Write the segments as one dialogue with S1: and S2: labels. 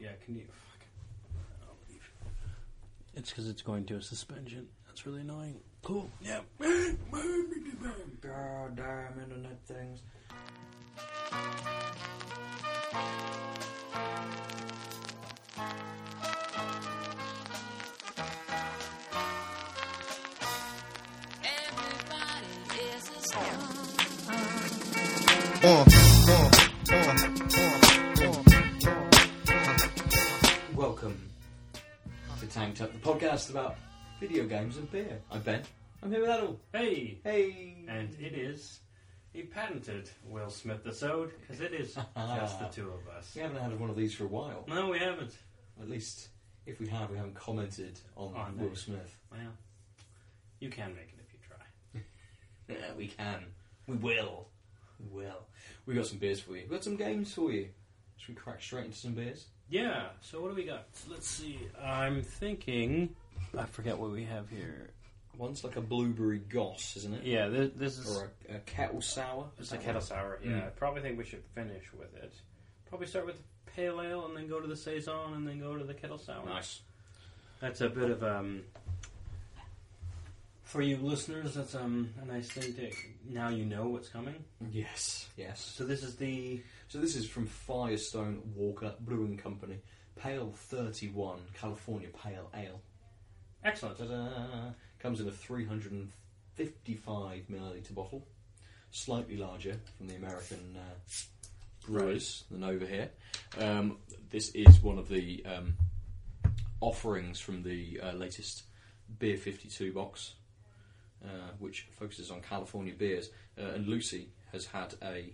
S1: yeah. Can you? Fuck. I'll leave. It's because it's going to a suspension. That's really annoying. Cool. Yeah.
S2: God damn internet things.
S3: Everybody is a star.
S2: Welcome Tanked Up, the podcast about video games and beer. I'm Ben. I'm here with Aadil.
S1: Hey.
S2: Hey.
S1: And it is a patented Will Smith episode because it is just the two of us.
S2: we haven't had one of these for a while.
S1: No, we haven't.
S2: At least, if we have, we haven't commented on,
S1: On
S2: Will
S1: it.
S2: Smith.
S1: Well, you can make it if you try.
S2: Yeah, we can. We will. We will. We got some beers for you. We got some games for you. Should we crack straight into some beers?
S1: Yeah. So what do we got? Let's see. I'm thinking. I forget what we have here.
S2: One's like a blueberry goss, isn't it?
S1: Yeah. This, this is.
S2: Or a, a kettle sour.
S1: It's a kettle sour. Yeah.
S2: Mm.
S1: I probably think we should finish with it. Probably start with the pale ale and then go to the saison and then go to the kettle sour.
S2: Nice.
S1: That's a bit of um. For you listeners, that's um a nice thing to. Now you know what's coming.
S2: Yes. Yes.
S1: So this is the
S2: So this is from Firestone Walker Brewing Company. Pale 31 California Pale Ale.
S1: excellent.
S2: Ta-da! Comes in a 355 milliliter bottle. Slightly larger from the American uh, brewers than over here. Um, this is one of the um, offerings from the uh, latest Beer 52 box, uh, which focuses on California beers. Uh, and Lucy has had a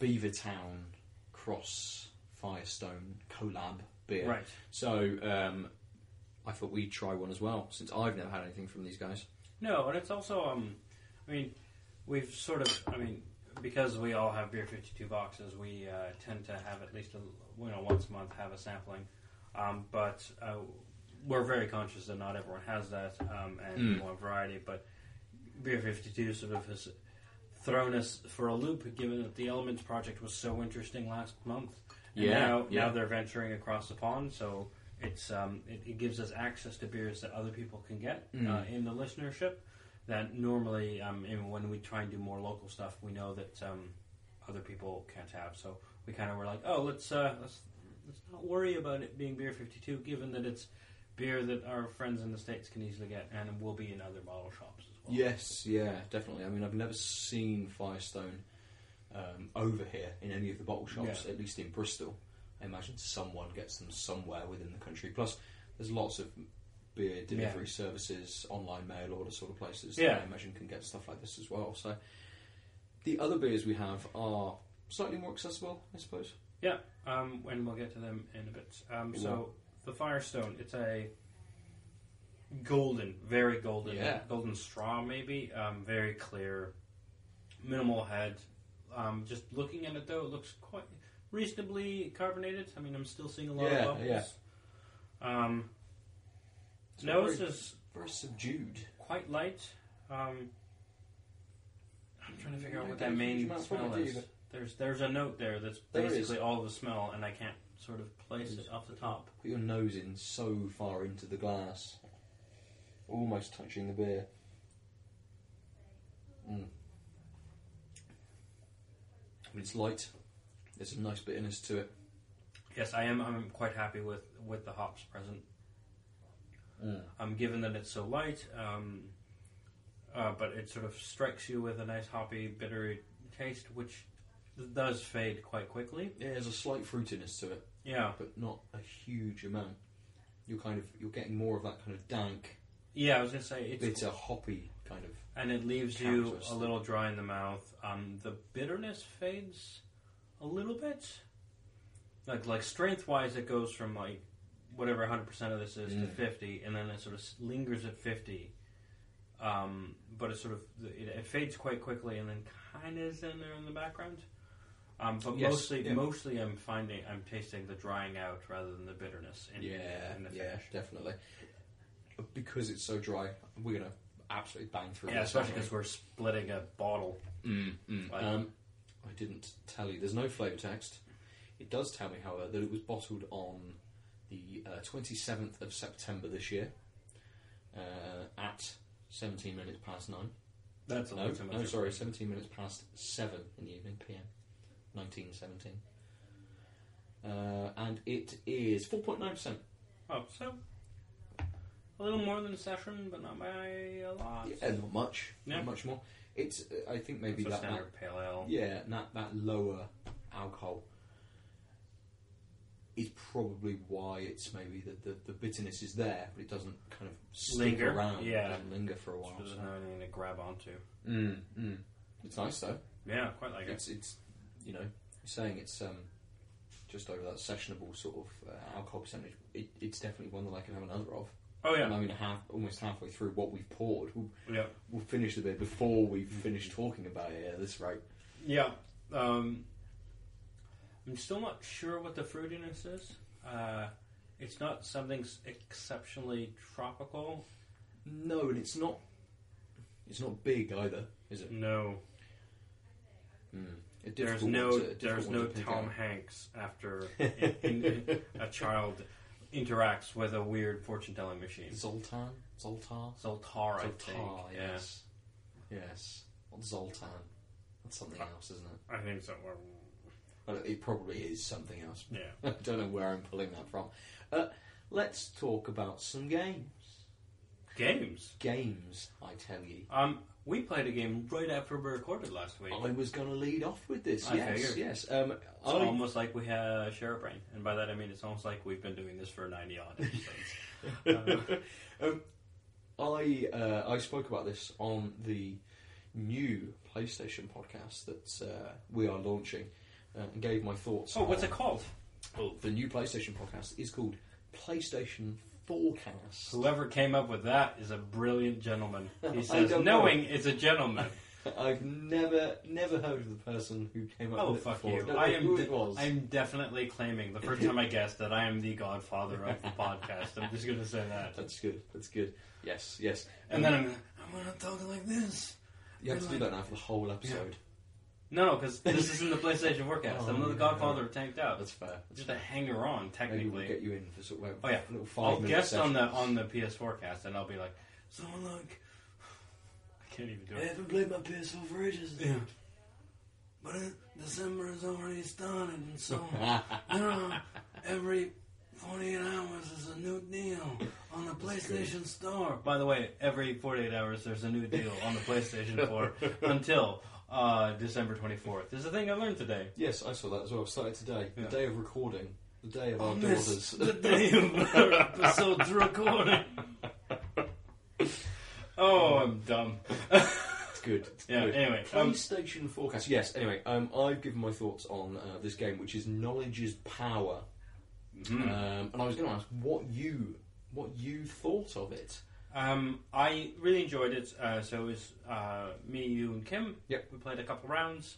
S2: Beavertown Cross Firestone collab beer.
S1: Right.
S2: So um, I thought we'd try one as well, since I've never had anything from these guys.
S1: No, and it's also um, I mean, we've sort of I mean because we all have beer fifty two boxes, we uh, tend to have at least a, you know once a month have a sampling, um, but uh, we're very conscious that not everyone has that um, and
S2: Mm.
S1: want variety. But beer fifty two sort of has thrown us for a loop, given that the Elements project was so interesting last month. And
S2: Yeah,
S1: now,
S2: yeah.
S1: now they're venturing across the pond, so it's um, it, it gives us access to beers that other people can get
S2: Mm.
S1: uh, in the listenership. That normally, um, when we try and do more local stuff, we know that um, other people can't have. So we kind of were like, oh, let's uh, let's let's not worry about it being beer fifty two, given that it's beer that our friends in the states can easily get and will be in other bottle shops.
S2: Yes, yeah, definitely. I mean, I've never seen Firestone um, over here in any of the bottle shops,
S1: Yeah.
S2: at least in Bristol. I imagine someone gets them somewhere within the country. Plus, there's lots of beer delivery
S1: Yeah.
S2: services, online mail order sort of places
S1: Yeah.
S2: that I imagine can get stuff like this as well. So, the other beers we have are slightly more accessible, I suppose.
S1: Yeah, um, and we'll get to them in a bit. Um, so the Firestone, it's a golden, very golden,
S2: Yeah.
S1: golden straw, maybe, um, very clear, minimal head. Um, just looking at it though, it looks quite reasonably carbonated. I mean, I'm still seeing a lot
S2: Yeah,
S1: of bubbles. Um,
S2: It's
S1: nose
S2: very,
S1: is
S2: very subdued.
S1: quite light. Um, I'm trying to figure out what that
S2: get a huge
S1: main smell
S2: it, do you?
S1: is. There's there's a note there that's
S2: There is.
S1: basically all the smell, and I can't sort of place it off the top.
S2: Put your nose in so far into the glass, almost touching the beer. Mm. It's light. There's a nice bitterness to it.
S1: Yes, I am. I'm quite happy with with the hops present. Um, given that it's so light, um, uh, but it sort of strikes you with a nice hoppy, bittery taste, which does fade quite quickly.
S2: Yeah, there's a slight fruitiness to it,
S1: Yeah,
S2: but not a huge amount. You're kind of you're getting more of that kind of dank,
S1: yeah. I was gonna say it's
S2: a hoppy kind of.
S1: and it leaves you
S2: Characteristic.
S1: a little dry in the mouth. Um, the bitterness fades a little bit. Like like strength wise, it goes from like whatever 100 percent of this is to
S2: Mm.
S1: 50, and then it sort of s- lingers at 50. Um, but it sort of it, it fades quite quickly, and then kind of is in there in the background. Um, but
S2: Yes,
S1: mostly,
S2: yeah.
S1: mostly, I'm finding I'm tasting the drying out rather than the bitterness. In,
S2: yeah,
S1: in the
S2: yeah,
S1: finish.
S2: definitely. But because it's so dry, we're gonna absolutely bang through.
S1: Yeah,
S2: this,
S1: especially
S2: aren't
S1: because we're splitting a bottle.
S2: Mm, mm.
S1: Like-
S2: Um, I didn't tell you. There's no flavour text. It does tell me, however, that it was bottled on the uh, 27th of September this year uh, at 17 minutes past 9.
S1: That's
S2: No,
S1: little
S2: no, sorry, 17 minutes past 7 in the evening, PM, 1917. Uh, and it is 4.9%.
S1: Oh, so a little more than a session, but not by a lot.
S2: Yeah, not much.
S1: Yeah.
S2: Not much more. It's, uh, I think maybe
S1: It's a
S2: that, that
S1: standard pale ale.
S2: Yeah, that, that lower alcohol is probably why it's maybe the, the, the bitterness is there, but it doesn't kind of stick
S1: Linger,
S2: around.
S1: yeah.
S2: It doesn't linger for a while.
S1: Which doesn't have anything to grab onto.
S2: Mm, mm. It's nice though.
S1: Yeah, quite like it.
S2: It's it's you know saying it's um just over that sessionable sort of uh, alcohol percentage. It, it's definitely one that I can have another of.
S1: Oh
S2: And
S1: yeah,
S2: I mean, half almost halfway through what we've poured, we'll,
S1: yeah,
S2: we'll finish the bit before we finish talking about it at this rate.
S1: yeah. Um, I'm still not sure what the fruitiness is. Uh, it's not something exceptionally tropical.
S2: No, and it's not. It's not big either, is it?
S1: No,
S2: Mm.
S1: There's no
S2: to-
S1: there's no Tom
S2: out.
S1: Hanks after in, in- a child interacts with a weird fortune telling machine.
S2: Zoltan, Zoltar,
S1: Zoltar, I think.
S2: Zoltar.
S1: Yeah,
S2: Yes, yes. What Zoltan? That's something else, isn't it?
S1: I think so.
S2: Well, it probably is something else.
S1: Yeah.
S2: I don't know where I'm pulling that from. Uh, let's talk about some games.
S1: Games.
S2: Games, I tell you.
S1: Um, we played a game right after we recorded last week.
S2: I was going to lead off with this.
S1: I
S2: yes,
S1: figured.
S2: yes. Um,
S1: It's
S2: I,
S1: almost like we have share a brain, and by that I mean it's almost like we've been doing this for ninety odd episodes.
S2: um, I uh, I spoke about this on the new PlayStation podcast that uh, we are launching, uh, and gave my thoughts.
S1: oh, what's
S2: on-
S1: it called?
S2: Well, the new PlayStation podcast is called PlayStation Forecast.
S1: Whoever came up with that is a brilliant gentleman. He says,
S2: don't know.
S1: "Knowing is a gentleman."
S2: I've never never heard of the person who came up
S1: oh,
S2: with it
S1: fuck
S2: before.
S1: you!
S2: Don't
S1: I
S2: know
S1: am.
S2: who
S1: de-
S2: was.
S1: I'm definitely claiming the first time I guessed that I am the godfather of the podcast. I'm just going to say that,
S2: That's good. That's good. Yes, yes.
S1: and then I'm. I'm going to talk like this.
S2: you have to do that now for the whole episode.
S1: No, because this isn't the PlayStation forecast. Oh, I'm not the
S2: Oh,
S1: Godfather of Tanked Out.
S2: That's fair. That's
S1: just a hanger on,
S2: Maybe we'll
S1: technically.
S2: get you in for sort of like
S1: Oh, yeah.
S2: a little 5
S1: I'll
S2: minute
S1: guest on the on the PS4 cast, and I'll be like, "So look, I can't even do it.
S2: I haven't played my PS4 for ages.
S1: Yeah. But it, December has already started, and so you know, every 48 hours is a new deal on the PlayStation Store. By the way, every 48 hours there's a new deal on the PlayStation 4 until uh, December 24th. This is a thing I learned today.
S2: Yes, I saw that as well. I started today.
S1: Yeah.
S2: The day of recording. The day of our
S1: On
S2: daughters.
S1: this, the day of our episode's recording. Oh, I'm dumb.
S2: It's good. It's
S1: Yeah,
S2: good.
S1: anyway, um,
S2: PlayStation forecast. Yes. Anyway, um, I've given my thoughts on uh, this game, which is Knowledge is Power.
S1: Mhm.
S2: Um, and I was going to ask what you what you thought of it.
S1: Um, I really enjoyed it. Uh, so it was uh, me, you, and Kim.
S2: Yep.
S1: We played a couple rounds.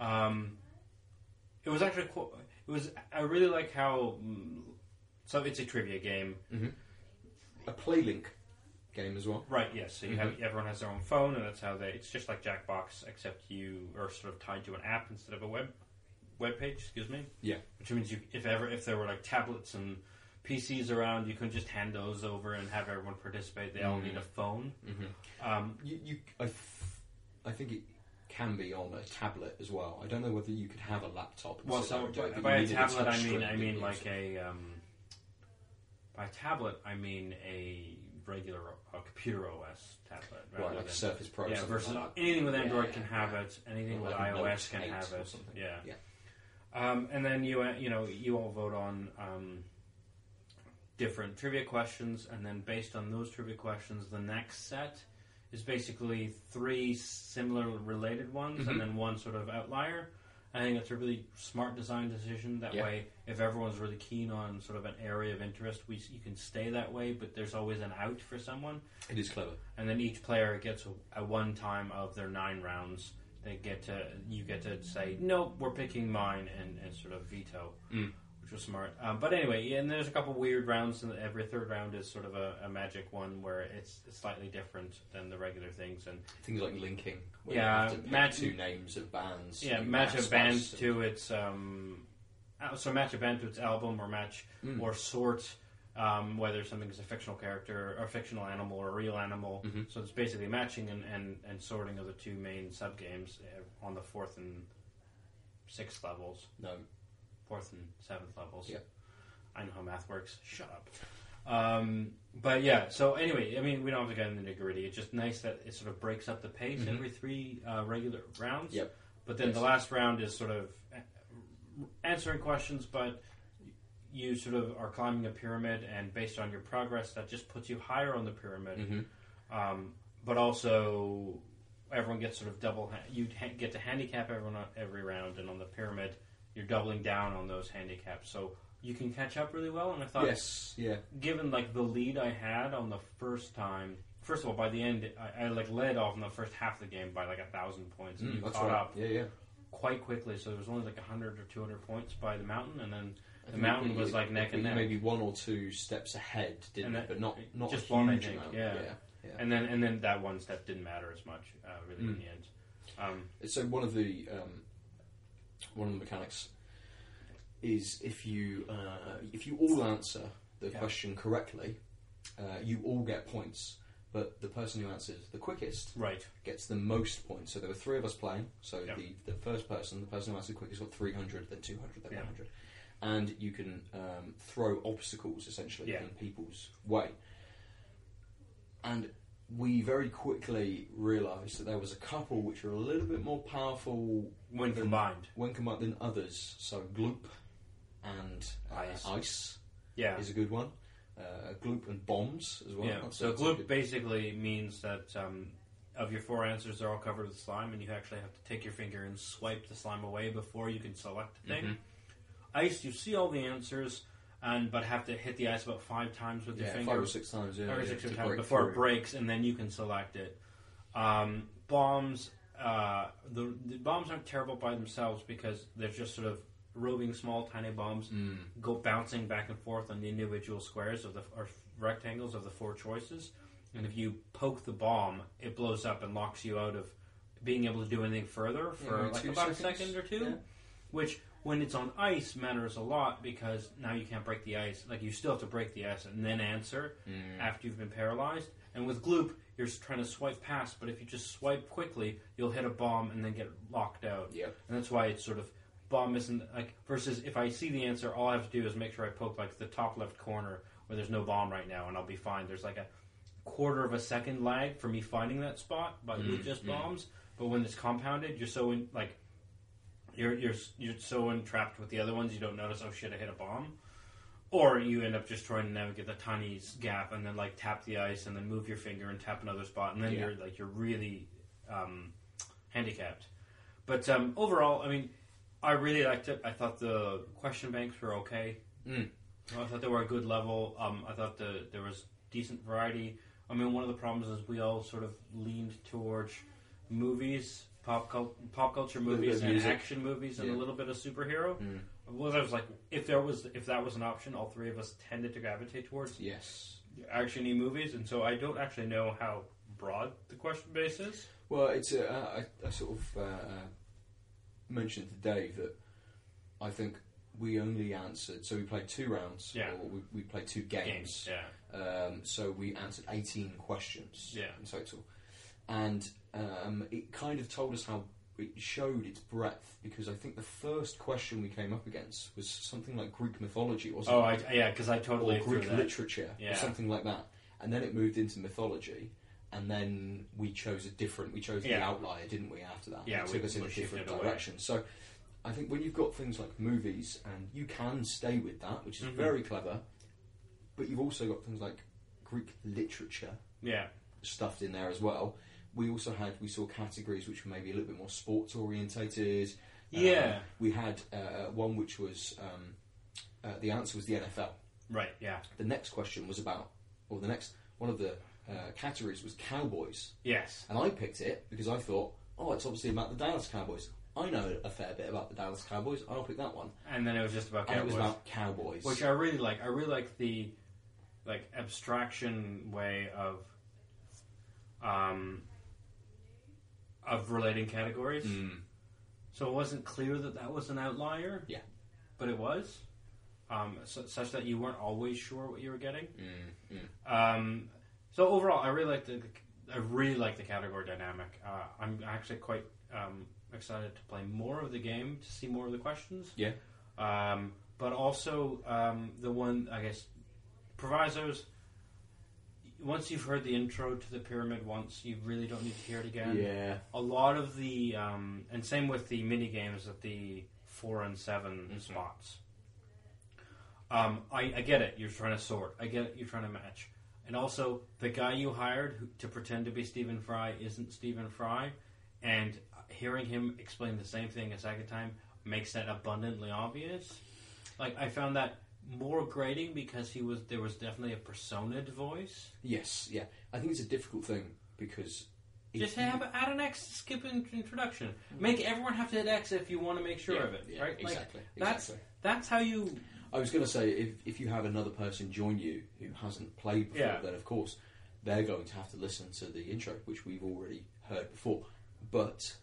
S1: Um, it was actually qu- it was. I really like how. mm, So it's a trivia game,
S2: A PlayLink game as well.
S1: right? Yes. So you have everyone has their own phone, and that's how they. It's just like Jackbox, except you are sort of tied to an app instead of a web web page. Excuse me.
S2: Yeah.
S1: Which means you, if ever if there were like tablets and PCs around, you couldn't just hand those over and have everyone participate. They all need a phone.
S2: Mm-hmm.
S1: Um,
S2: You, you I, f- I think it can be on a tablet as well. I don't know whether you could have a laptop.
S1: Well, so
S2: there and do it,
S1: by, by a tablet, I mean I mean like a um, by tablet I mean a regular a computer OS tablet,
S2: right,
S1: rather
S2: like a
S1: than-
S2: Surface Pro.
S1: yeah, versus
S2: like that.
S1: anything with Android
S2: Yeah,
S1: can have
S2: yeah.
S1: it, anything
S2: Or
S1: with
S2: like Note
S1: iOS can have it. Yeah.
S2: Yeah.
S1: Um, and then you uh, you know you all vote on um, different trivia questions, and then based on those trivia questions, the next set is basically three similar related ones,
S2: Mhm.
S1: and then one sort of outlier. I think that's a really smart design decision. That
S2: Yeah.
S1: way, if everyone's really keen on sort of an area of interest, we you can stay that way. But there's always an out for someone,
S2: It is clever.
S1: and then each player gets a, a one time of their nine rounds. They get to you get to say no, we're picking mine, and, and sort of veto,
S2: Mm.
S1: Which was smart. Um, but anyway, yeah, and there's a couple weird rounds, and every third round is sort of a, a magic one where it's, it's slightly different than the regular things, and
S2: Things like linking. Where
S1: Yeah,
S2: you have to pick
S1: match-
S2: two names of bands.
S1: yeah,
S2: you
S1: match a
S2: band
S1: to its um, uh, so match event to its album or match
S2: Mm.
S1: or sort um, whether something is a fictional character or a fictional animal or a real animal.
S2: Mhm.
S1: So it's basically matching and, and, and sorting of the two main sub games uh, on the fourth and sixth levels,
S2: No.
S1: Fourth and seventh levels.
S2: Yep.
S1: I know how math works. Shut up. Um, but yeah, so anyway, I mean, we don't have to get into the nitty gritty. It's just nice that it sort of breaks up the pace
S2: Mhm.
S1: every three uh, regular rounds.
S2: Yep.
S1: But then
S2: Yes.
S1: the last round is sort of answering questions, but you sort of are climbing a pyramid, and based on your progress, that just puts you higher on the pyramid.
S2: hmm
S1: Um, but also, everyone gets sort of double. Ha- you ha- get to handicap everyone on every round, and on the pyramid, you're doubling down on those handicaps. So you can catch up really well. And I thought,
S2: Yes. Yeah.
S1: given like the lead I had on the first time, first of all, by the end, I, I like led off in the first half of the game by like a thousand points, and
S2: Mm,
S1: you caught
S2: right.
S1: up
S2: Yeah. Yeah.
S1: quite quickly. So there was only like hundred or two hundred points by the mountain, and then
S2: I
S1: The mountain was like neck and neck.
S2: Maybe one or two steps ahead, didn't it? But not not
S1: just one, I think, yeah.
S2: yeah. yeah.
S1: and then and then that one step didn't matter as much, uh, really, in
S2: Mm.
S1: the end. Um,
S2: So one of the um, one of the mechanics is if you uh, if you all answer the
S1: Yeah.
S2: question correctly, uh, you all get points. But the person who answers the quickest
S1: right.
S2: gets the most points. So there were three of us playing. So the, the first person, the person who answered quickest, got 300, then 200, then
S1: Yeah.
S2: 100. And you can um, throw obstacles essentially
S1: Yeah.
S2: in people's way. And we very quickly realised that there was a couple which were a little bit more powerful
S1: When
S2: than-
S1: combined,
S2: when combined than others. So Gloop and uh,
S1: Ice.
S2: ice.
S1: yeah.
S2: is a good one. Uh, Gloop and bombs as well.
S1: yeah.
S2: That's-
S1: So gloop
S2: good-
S1: basically means that um, of your four answers, they're all covered with slime, and you actually have to take your finger and swipe the slime away before you can select the thing.
S2: Mhm.
S1: Ice, you see all the answers, and but have to hit the ice about five times with your
S2: yeah,
S1: finger.
S2: five or six times. Yeah, yeah,
S1: six times
S2: break
S1: before
S2: through.
S1: it breaks, and then you can select it. Um, bombs, uh, the, the bombs aren't terrible by themselves because they're just sort of roving small, tiny bombs,
S2: Mm.
S1: go bouncing back and forth on the individual squares of the or rectangles of the four choices. And if you poke the bomb, it blows up and locks you out of being able to do anything further for
S2: maybe
S1: like about a second or two.
S2: Yeah.
S1: Which, when it's on ice, matters a lot because now you can't break the ice. Like you still have to break the ice and then answer
S2: Mm.
S1: after you've been paralyzed. And with Gloop, you're trying to swipe past, but if you just swipe quickly, you'll hit a bomb and then get locked out.
S2: Yeah,
S1: And that's why it's sort of bomb isn't like versus if I see the answer, all I have to do is make sure I poke like the top left corner where there's no bomb right now, and I'll be fine. There's like a quarter of a second lag for me finding that spot, but
S2: Mm,
S1: with just
S2: mm.
S1: bombs. But when it's compounded, you're so in like you're you're you're so entrapped with the other ones, you don't notice. Oh shit, I hit a bomb. Or you end up just trying to navigate the tiny gap and then like tap the ice and then move your finger and tap another spot and then
S2: Yeah.
S1: you're like you're really um, handicapped. But um, overall, I mean, I really liked it. I thought the question banks were okay.
S2: Mm.
S1: I thought they were a good level. Um, I thought the there was decent variety. I mean, one of the problems is we all sort of leaned towards movies, pop cul- pop culture movies, and
S2: music.
S1: action movies, and
S2: Yeah.
S1: a little bit of superhero.
S2: Mm.
S1: Well, I was like, if there was, if that was an option, all three of us tended to gravitate towards
S2: Yes.
S1: actiony movies, and so I don't actually know how broad the question base is.
S2: Well, it's a, I, I sort of uh, uh, mentioned to Dave that I think we only answered. So we played two rounds.
S1: Yeah.
S2: Or we, we played two games.
S1: yeah,
S2: Um, so we answered 18 questions
S1: Yeah.
S2: in total. And um, it kind of told us how it showed its breadth because I think the first question we came up against was something like Greek mythology, wasn't
S1: Oh,
S2: it?
S1: Yeah, because I totally
S2: or Greek
S1: that.
S2: literature
S1: Yeah.
S2: or something like that. And then it moved into mythology. And then we chose a different. We chose the
S1: Yeah.
S2: outlier, didn't we? After that,
S1: Yeah,
S2: it
S1: we-
S2: took us in
S1: we
S2: a
S1: shifted
S2: different
S1: away.
S2: direction. So, I think when you've got things like movies, and you can stay with that, which is
S1: Mhm.
S2: very clever. But you've also got things like Greek literature
S1: Yeah,
S2: stuffed in there as well. We also had we saw categories which were maybe a little bit more sports orientated.
S1: Yeah.
S2: we had uh, one which was um, uh, the answer was the NFL.
S1: right. Yeah,
S2: The next question was about, or the next one of the uh, categories was Cowboys,
S1: yes,
S2: and I picked it because I thought, oh, it's obviously about the Dallas Cowboys. I know a fair bit about the Dallas Cowboys. I'll pick that one.
S1: and then it was just about
S2: And it was
S1: Cowboys.
S2: about Cowboys.
S1: which I really like. I really like the like abstraction way of um, of relating categories.
S2: Mm.
S1: So it wasn't clear that that was an outlier.
S2: Yeah.
S1: but it was um, su- such that you weren't always sure what you were getting.
S2: Mm, mm.
S1: Um, so overall, I really like the I really like the category dynamic. Uh, I'm actually quite um, excited to play more of the game to see more of the questions.
S2: Yeah.
S1: Um, but also um, the one I guess provisos. Once you've heard the intro to the pyramid once, you really don't need to hear it again.
S2: Yeah.
S1: A lot of the um, and same with the mini games at the four and 7
S2: Mhm.
S1: spots. Um, I, I get it. You're trying to sort. I get it. You're trying to match. And also, the guy you hired who, to pretend to be Stephen Fry isn't Stephen Fry, and hearing him explain the same thing a second time makes that abundantly obvious. Like I found that more grating because he was there was definitely a personaed voice.
S2: Yes. Yeah. I think it's a difficult thing because if
S1: Just have add an X skip an introduction. Make everyone have to hit X if you want to make sure
S2: Yeah,
S1: of it,
S2: yeah,
S1: right? Like,
S2: Exactly.
S1: that's-
S2: exactly.
S1: that's how you.
S2: I was going to say if if you have another person join you who hasn't played before,
S1: Yeah.
S2: then of course they're going to have to listen to the intro, which we've already heard before. But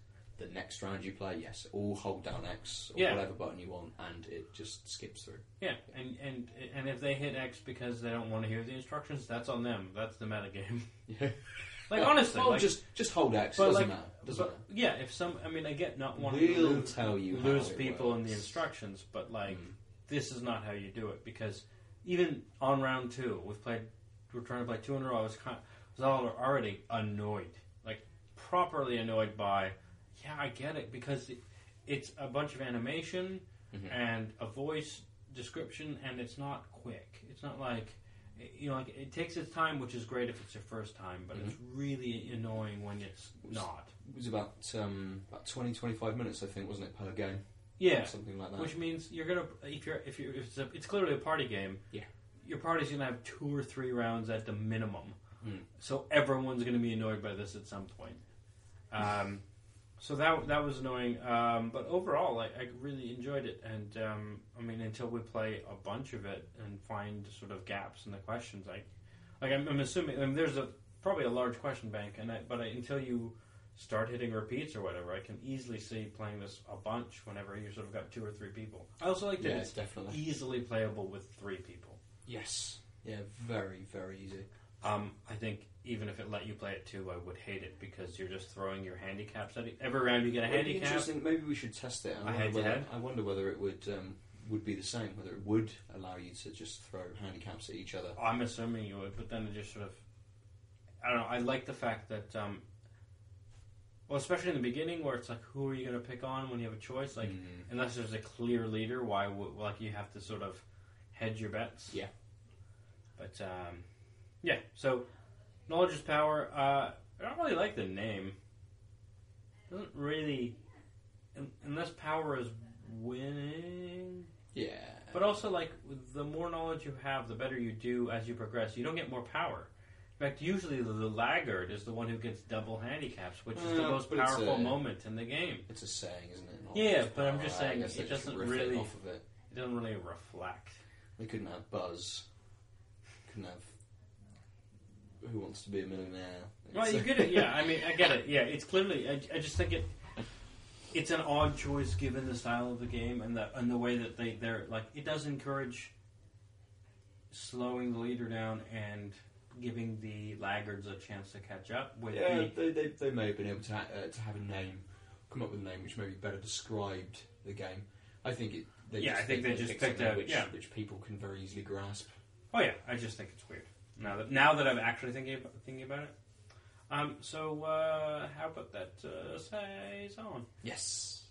S2: the next round you play, yes, all hold down X or
S1: Yeah.
S2: whatever button you want, and it just skips through.
S1: Yeah, and, and and if they hit X because they don't want to hear the instructions, that's on them. That's the metagame.
S2: Yeah.
S1: Like honestly,
S2: well,
S1: like,
S2: just just hold X.
S1: But
S2: doesn't
S1: like,
S2: matter. Doesn't
S1: but yeah, if some, I mean, I get not wanting to
S2: We'll
S1: lose,
S2: tell you how
S1: lose
S2: it
S1: people in the
S2: works.
S1: instructions, but like
S2: Mm.
S1: this is not how you do it because even on round two, we've played, we're trying to play two in a row. I was kind, was all already annoyed, like properly annoyed by, yeah, I get it because it, it's a bunch of animation
S2: Mhm.
S1: and a voice description, and it's not quick. It's not like. You know, like it takes its time, which is great if it's your first time, but it's really annoying when it's not.
S2: It was about um, about 20, 25 minutes, I think, wasn't it, per game?
S1: Yeah,
S2: something like that.
S1: Which means you're gonna if you're if you're if it's, a, it's clearly a party game.
S2: Yeah.
S1: Your party's gonna have two or three rounds at the minimum.
S2: Mm.
S1: So everyone's gonna be annoyed by this at some point. Um, so that that was annoying. Um, but overall, I, I really enjoyed it, and um, I mean, until we play a bunch of it and find sort of gaps in the questions, like like I'm, I'm assuming I mean, there's a probably a large question bank, and I, but I, until you start hitting repeats or whatever, I can easily see playing this a bunch whenever you sort of got two or three people. I also like that
S2: yeah,
S1: it's
S2: definitely.
S1: easily playable with three people.
S2: Yes. Yeah, very, very easy.
S1: Um, I think even if it let you play it too, I would hate it because you're just throwing your handicaps at it. Every round you get a
S2: It'd be
S1: handicap.
S2: interesting. Maybe we should test it. I
S1: A
S2: wonder, whether, I wonder whether it would um, would be the same. Whether it would allow you to just throw handicaps at each other.
S1: I'm assuming you would, but then it just sort of. I don't know. I like the fact that, um, well, especially in the beginning where it's like, who are you going to pick on when you have a choice? Like,
S2: Mm.
S1: unless there's a clear leader, why would like you have to sort of hedge your bets?
S2: Yeah.
S1: But um, yeah, so knowledge is power. Uh, I don't really like the name. It Doesn't really, unless power is winning.
S2: yeah,
S1: But also, like, the more knowledge you have, the better you do as you progress. You don't get more power. In fact, usually the, the laggard is the one who gets double handicaps, which is the
S2: Uh,
S1: most
S2: but it's
S1: powerful
S2: a-
S1: moment in the game.
S2: it's a saying, isn't it? Not
S1: Yeah,
S2: just
S1: but I'm
S2: power.
S1: just
S2: I
S1: saying
S2: guess
S1: it
S2: they just
S1: doesn't
S2: riff
S1: really-
S2: off of it.
S1: It doesn't really reflect.
S2: They couldn't have Buzz. Couldn't have. Who wants to be a millionaire?
S1: Well, you get it. Yeah, I mean, I get it. Yeah, it's clearly. I, I just think it. It's an odd choice given the style of the game and the and the way that they they're like. It does encourage slowing the leader down and giving the laggards a chance to catch up with
S2: Yeah,
S1: the
S2: they, they, they may have been able to ha- uh, to have a name, come up with a name which maybe better described the game. I think it. They
S1: Yeah,
S2: just
S1: I think they just
S2: picked
S1: out-
S2: which,
S1: yeah.
S2: which people can very easily grasp.
S1: Oh yeah, I just think it's weird. Now that now that I'm actually thinking about, thinking about it. Um. So uh, how about that uh, saison?
S2: Yes.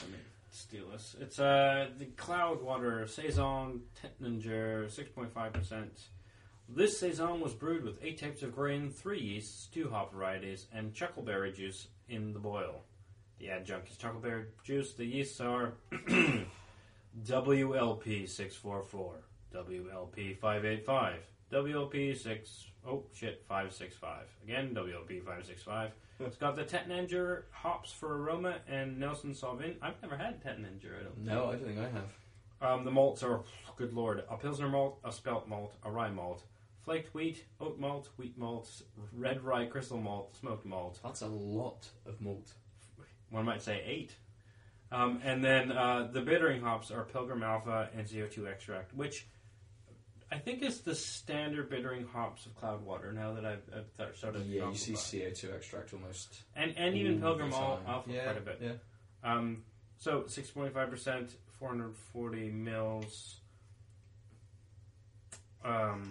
S1: Let me steal this. It's uh the Cloudwater saison Tettnanger, six point five percent. This saison was brewed with eight types of grain, three yeasts, two hop varieties, and chuckleberry juice in the boil. The adjunct is chuckleberry juice. The yeasts are WLP six four four, WLP five eight five, WLP six oh shit five six five. Again WLP five six five. It's got the Tettnanger hops for aroma and Nelson Sauvin. I've never had Tettnanger. I don't.
S2: No, I don't think I have.
S1: Um, the malts are good lord: a pilsner malt, a spelt malt, a rye malt, flaked wheat, oat malt, wheat malt, red rye crystal malt, smoked malt.
S2: That's a lot of malt.
S1: One might say eight. Um, and then uh, the bittering hops are Pilgrim Alpha and CO2 extract, which I think it's the standard bittering hops of Cloudwater. Now that I've, I've th- started,
S2: yeah, you see
S1: about.
S2: CO2 extract almost.
S1: and and even Pilgrim
S2: the
S1: Al-
S2: time.
S1: Alpha
S2: yeah,
S1: quite a bit.
S2: Yeah.
S1: Um, so six point five percent, four hundred forty mils. Um,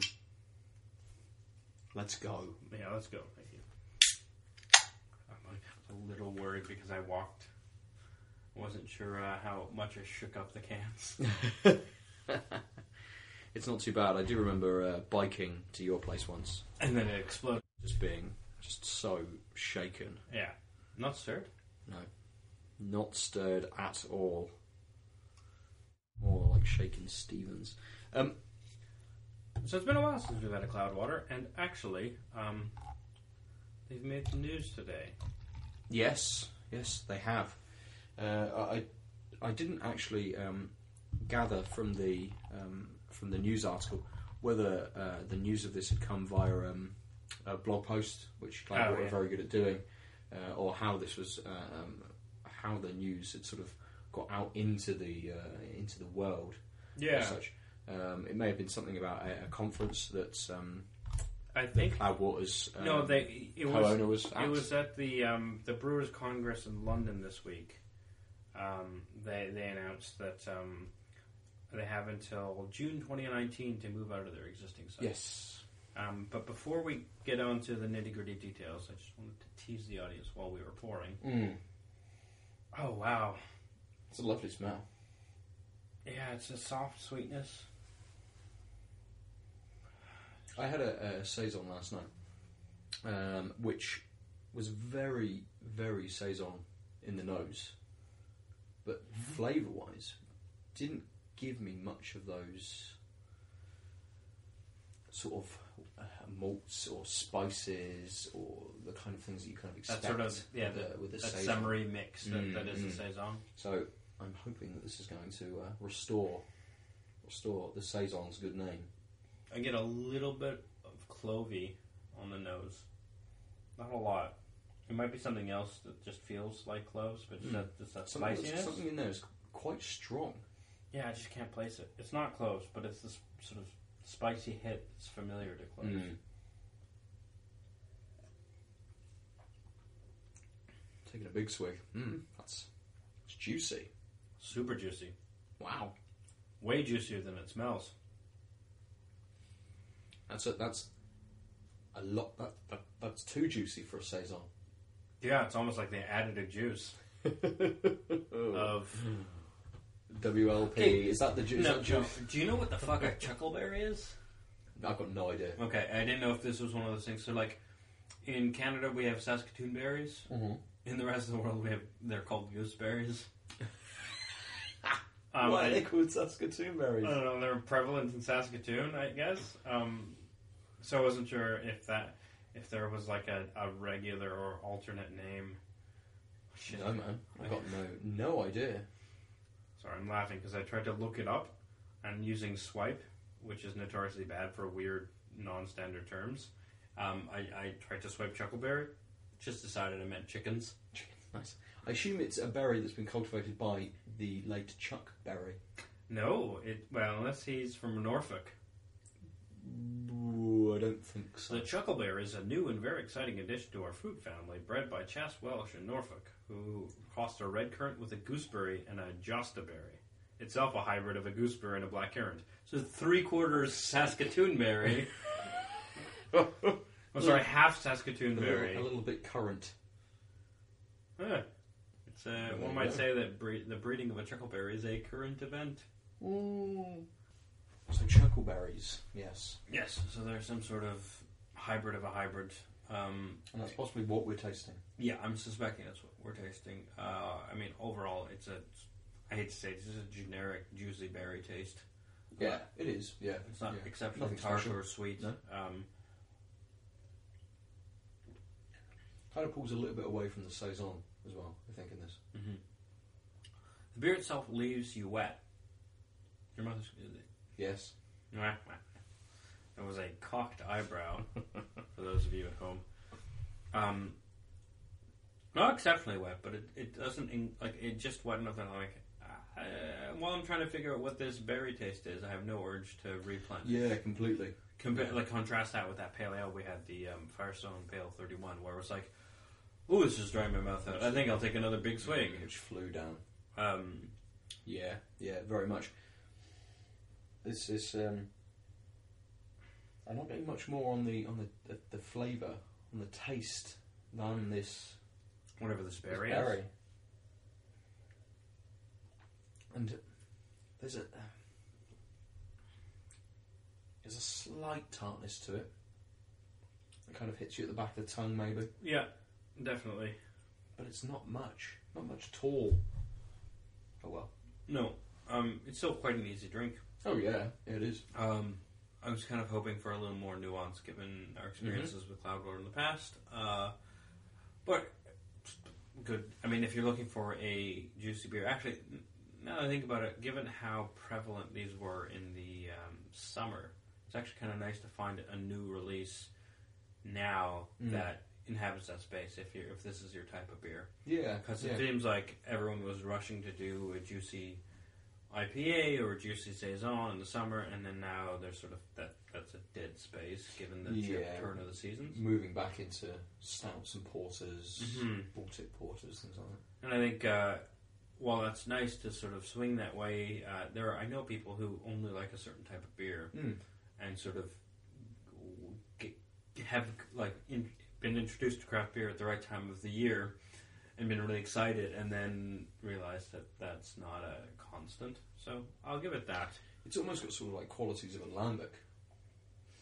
S2: Let's go.
S1: yeah, let's go. Thank you. I'm a little worried because I walked. Wasn't sure uh, how much I shook up the cans.
S2: It's not too bad. I do remember uh, biking to your place once,
S1: And then it exploded.
S2: just being just so shaken.
S1: Yeah. Not stirred.
S2: No, not stirred at all. More like shaken Stevens. Um,
S1: So it's been a while since we've had a Cloudwater, and actually, um, they've made the news today.
S2: yes, yes, they have. Uh, I, I didn't actually um, gather from the um, from the news article whether uh, the news of this had come via um, a blog post, which Cloudwater
S1: Oh, yeah.
S2: are very good at doing, uh, or how this was, um, how the news had sort of got out into the uh, into the world. as such. Um, it may have been something about a, a conference that um,
S1: I think.
S2: Cloudwater's um,
S1: no, they. It was.
S2: was at.
S1: It was at the um, the Brewers Congress in London this week. Um, they they announced that um, they have until June 2019 to move out of their existing site.
S2: yes.
S1: Um, but before we get on to the nitty gritty details, I just wanted to tease the audience while we were pouring.
S2: Mm.
S1: Oh wow!
S2: It's a lovely smell.
S1: Yeah, it's a soft sweetness.
S2: I had a, a saison last night, um, which was very, very saison in the nose, but flavour-wise, didn't give me much of those sort of uh, malts or spices or the kind of things that you kind of expect.
S1: That sort of yeah,
S2: with
S1: the,
S2: a, with a
S1: that
S2: saison.
S1: summery mix that,
S2: Mm,
S1: that is
S2: mm.
S1: a saison.
S2: So I'm hoping that this is going to uh, restore restore the saison's good name.
S1: I get a little bit of clovey on the nose, not a lot. It might be something else that just feels like cloves, but just
S2: Mm.
S1: that, just that
S2: Something,
S1: spiciness.
S2: something in there is quite strong.
S1: Yeah, I just can't place it. It's not cloves, but it's this sort of spicy hit that's familiar to cloves.
S2: Mm. Taking a big swig. Mm, that's, it's juicy.
S1: Super juicy,
S2: Wow.
S1: way juicier than it smells.
S2: That's a, that's a lot. That, that that's too juicy for a saison.
S1: Yeah, it's almost like they added a juice of.
S2: WLP is that the juice?
S1: No, Joe, do you know what the fuck a chuckleberry is?
S2: I've got no idea.
S1: Okay, I didn't know if this was one of those things. So, like, in Canada we have Saskatoon berries.
S2: Mm-hmm.
S1: In the rest of the world, we have they're called gooseberries. um,
S2: Why
S1: I,
S2: are they called Saskatoon berries?
S1: I don't know. They're prevalent in Saskatoon, I guess. Um, so I wasn't sure if that if there was like a, a regular or alternate name. Shit.
S2: No man, I've got no no idea.
S1: Sorry, I'm laughing because I tried to look it up, and using swipe, which is notoriously bad for weird non-standard terms. Um, I, I tried to swipe chuckleberry. Just decided I meant chickens.
S2: Nice. I assume it's a berry that's been cultivated by the late Chuck Berry.
S1: No, it well unless he's from Norfolk.
S2: Ooh, I don't think so.
S1: The chuckleberry is a new and very exciting addition to our fruit family, bred by Chas Welsh in Norfolk, who crossed a red currant with a gooseberry and a jostaberry. Itself a hybrid of a gooseberry and a black currant. So three quarters Saskatoon berry. oh, sorry, half Saskatoon
S2: a,
S1: berry.
S2: little, a little bit current.
S1: Huh. It's, uh,
S2: There
S1: one
S2: you
S1: might
S2: go.
S1: say that bre- the breeding of a chuckleberry is a current event.
S2: Ooh. So chuckleberries, yes,
S1: Yes, so there's some sort of hybrid of a hybrid. Um,
S2: and that's possibly what we're tasting.
S1: Yeah, I'm suspecting that's what we're tasting. Uh, I mean, overall, it's a. I hate to say, it's just a generic juicy berry taste.
S2: Yeah, it is. Yeah,
S1: It's not
S2: yeah.
S1: exceptionally
S2: Nothing
S1: tart
S2: special.
S1: or sweet.
S2: No.
S1: Um,
S2: Kind of pulls a little bit away from the saison as well. I think in this.
S1: mhm. The beer itself leaves you wet. Your mouth is.
S2: Yes.
S1: It was a cocked eyebrow for those of you at home. Um, Not exceptionally wet, but it, it doesn't in, like it just wet enough that I'm like. Uh, while I'm trying to figure out what this berry taste is, I have no urge to replenish.
S2: Yeah, completely.
S1: Compa- like contrast that with that pale ale we had, the um, Firestone Pale 31, where it was like, "Ooh, this is drying my mouth out. I think I'll take another big swig."
S2: Which flew down.
S1: Um,
S2: Yeah, yeah, very much. This is. Um, I'm not getting much more on the on the, the, the flavour, on the taste than this
S1: whatever this
S2: this
S1: berry,
S2: berry.
S1: is.
S2: And there's a there's a slight tartness to it. It kind of hits you at the back of the tongue, maybe,
S1: Yeah, definitely.
S2: but it's not much, not much at all. Oh well.
S1: No, um, it's still quite an easy drink.
S2: Oh yeah, it is.
S1: Um, I was kind of hoping for a little more nuance given our experiences with Cloudwater in the past. Uh, but good. I mean, if you're looking for a juicy beer, actually, now that I think about it, given how prevalent these were in the um, summer, it's actually kind of nice to find a new release now
S2: Mm.
S1: that inhabits that space. If you if this is your type of beer,
S2: Yeah,
S1: because
S2: yeah.
S1: it seems like everyone was rushing to do a juicy IPA or juicy saison in the summer, and then now there's sort of that that's a dead space given the
S2: Yeah.
S1: turn of the seasons.
S2: moving back into stouts and porters,
S1: Mhm.
S2: Baltic porters, things like that.
S1: And I think uh, while that's nice to sort of swing that way, uh, there are, I know people who only like a certain type of beer
S2: Mm.
S1: and sort of get, have like in, been introduced to craft beer at the right time of the year and been really excited, and then realized that that's not a constant. So I'll give it that.
S2: It's almost got sort of like qualities of a lambic.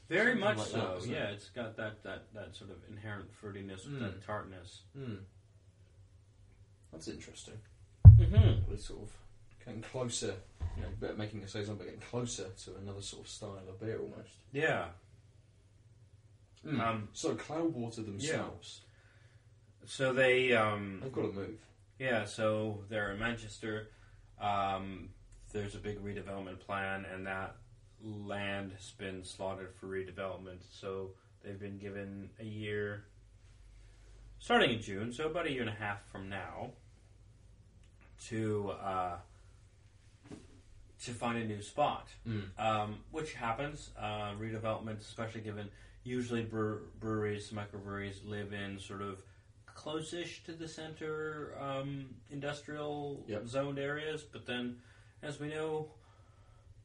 S1: Very
S2: Something
S1: much
S2: like
S1: so. yeah,
S2: it?
S1: it's got that, that, that sort of inherent fruitiness,
S2: Mm.
S1: that tartness.
S2: Hmm. That's interesting.
S1: Mm-hmm.
S2: We're sort of getting closer, you know, but making a saison, but getting closer to another sort of style of beer almost.
S1: Yeah.
S2: Mm.
S1: Um,
S2: so Cloudwater themselves,
S1: so they um,
S2: they've got to move.
S1: Yeah, so they're in Manchester. Um, there's a big redevelopment plan, and that land has been slotted for redevelopment. So they've been given a year, starting in June, so about a year and a half from now, to uh, to find a new spot.
S2: Mm.
S1: Um, which happens. Uh, redevelopment, especially given usually bre- breweries, microbreweries live in sort of close-ish to the center um, industrial
S2: Yep.
S1: zoned areas, but then, as we know,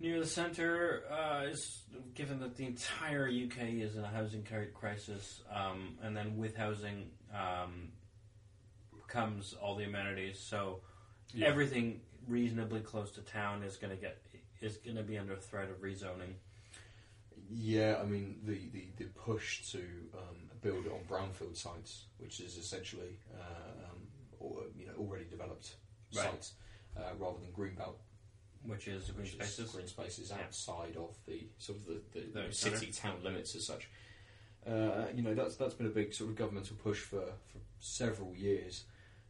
S1: near the center uh, is given that the entire UK is in a housing crisis, um, and then with housing um, comes all the amenities. So
S2: Yeah.
S1: everything reasonably close to town is going to get is going to be under threat of rezoning.
S2: Yeah, I mean the, the, the push to um, build on brownfield sites, which is essentially uh, um, or, you know already developed
S1: Right.
S2: sites, uh, rather than greenbelt
S1: Which is green
S2: which
S1: spaces.
S2: is green spaces
S1: Yeah.
S2: outside of the sort of the, the,
S1: The
S2: city town limits as such. Uh, you know that's that's been a big sort of governmental push for, for several years,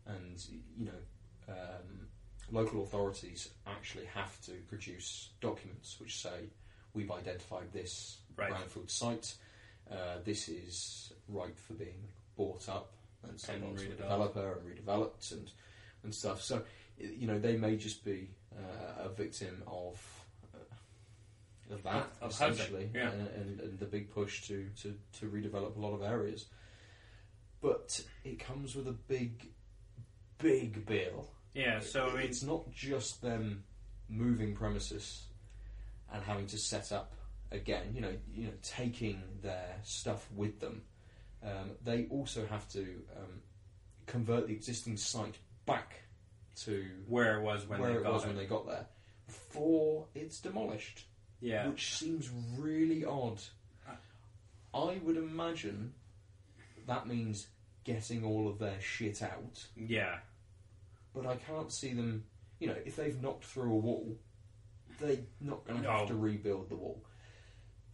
S2: and you know um, local authorities actually have to produce documents which say we've identified this
S1: Right.
S2: brownfield site. Uh, this is ripe for being bought up and sold on to a developer and redeveloped and and stuff. So you know they may just be uh, a victim of uh, of that
S1: Of
S2: essentially,
S1: yeah.
S2: and, and, and the big push to, to, to redevelop a lot of areas. But it comes with a big, big bill.
S1: Yeah, so I mean,
S2: it's not just them moving premises and having to set up again. You know, you know, taking their stuff with them. Um, they also have to um, convert the existing site back to
S1: where it was when
S2: where
S1: they
S2: it
S1: got
S2: was
S1: it.
S2: when they got there before it's demolished,
S1: yeah,
S2: which seems really odd. I would imagine that means getting all of their shit out,
S1: yeah,
S2: but I can't see them. You know, if they've knocked through a wall, they're not going to have
S1: No.
S2: to rebuild the wall.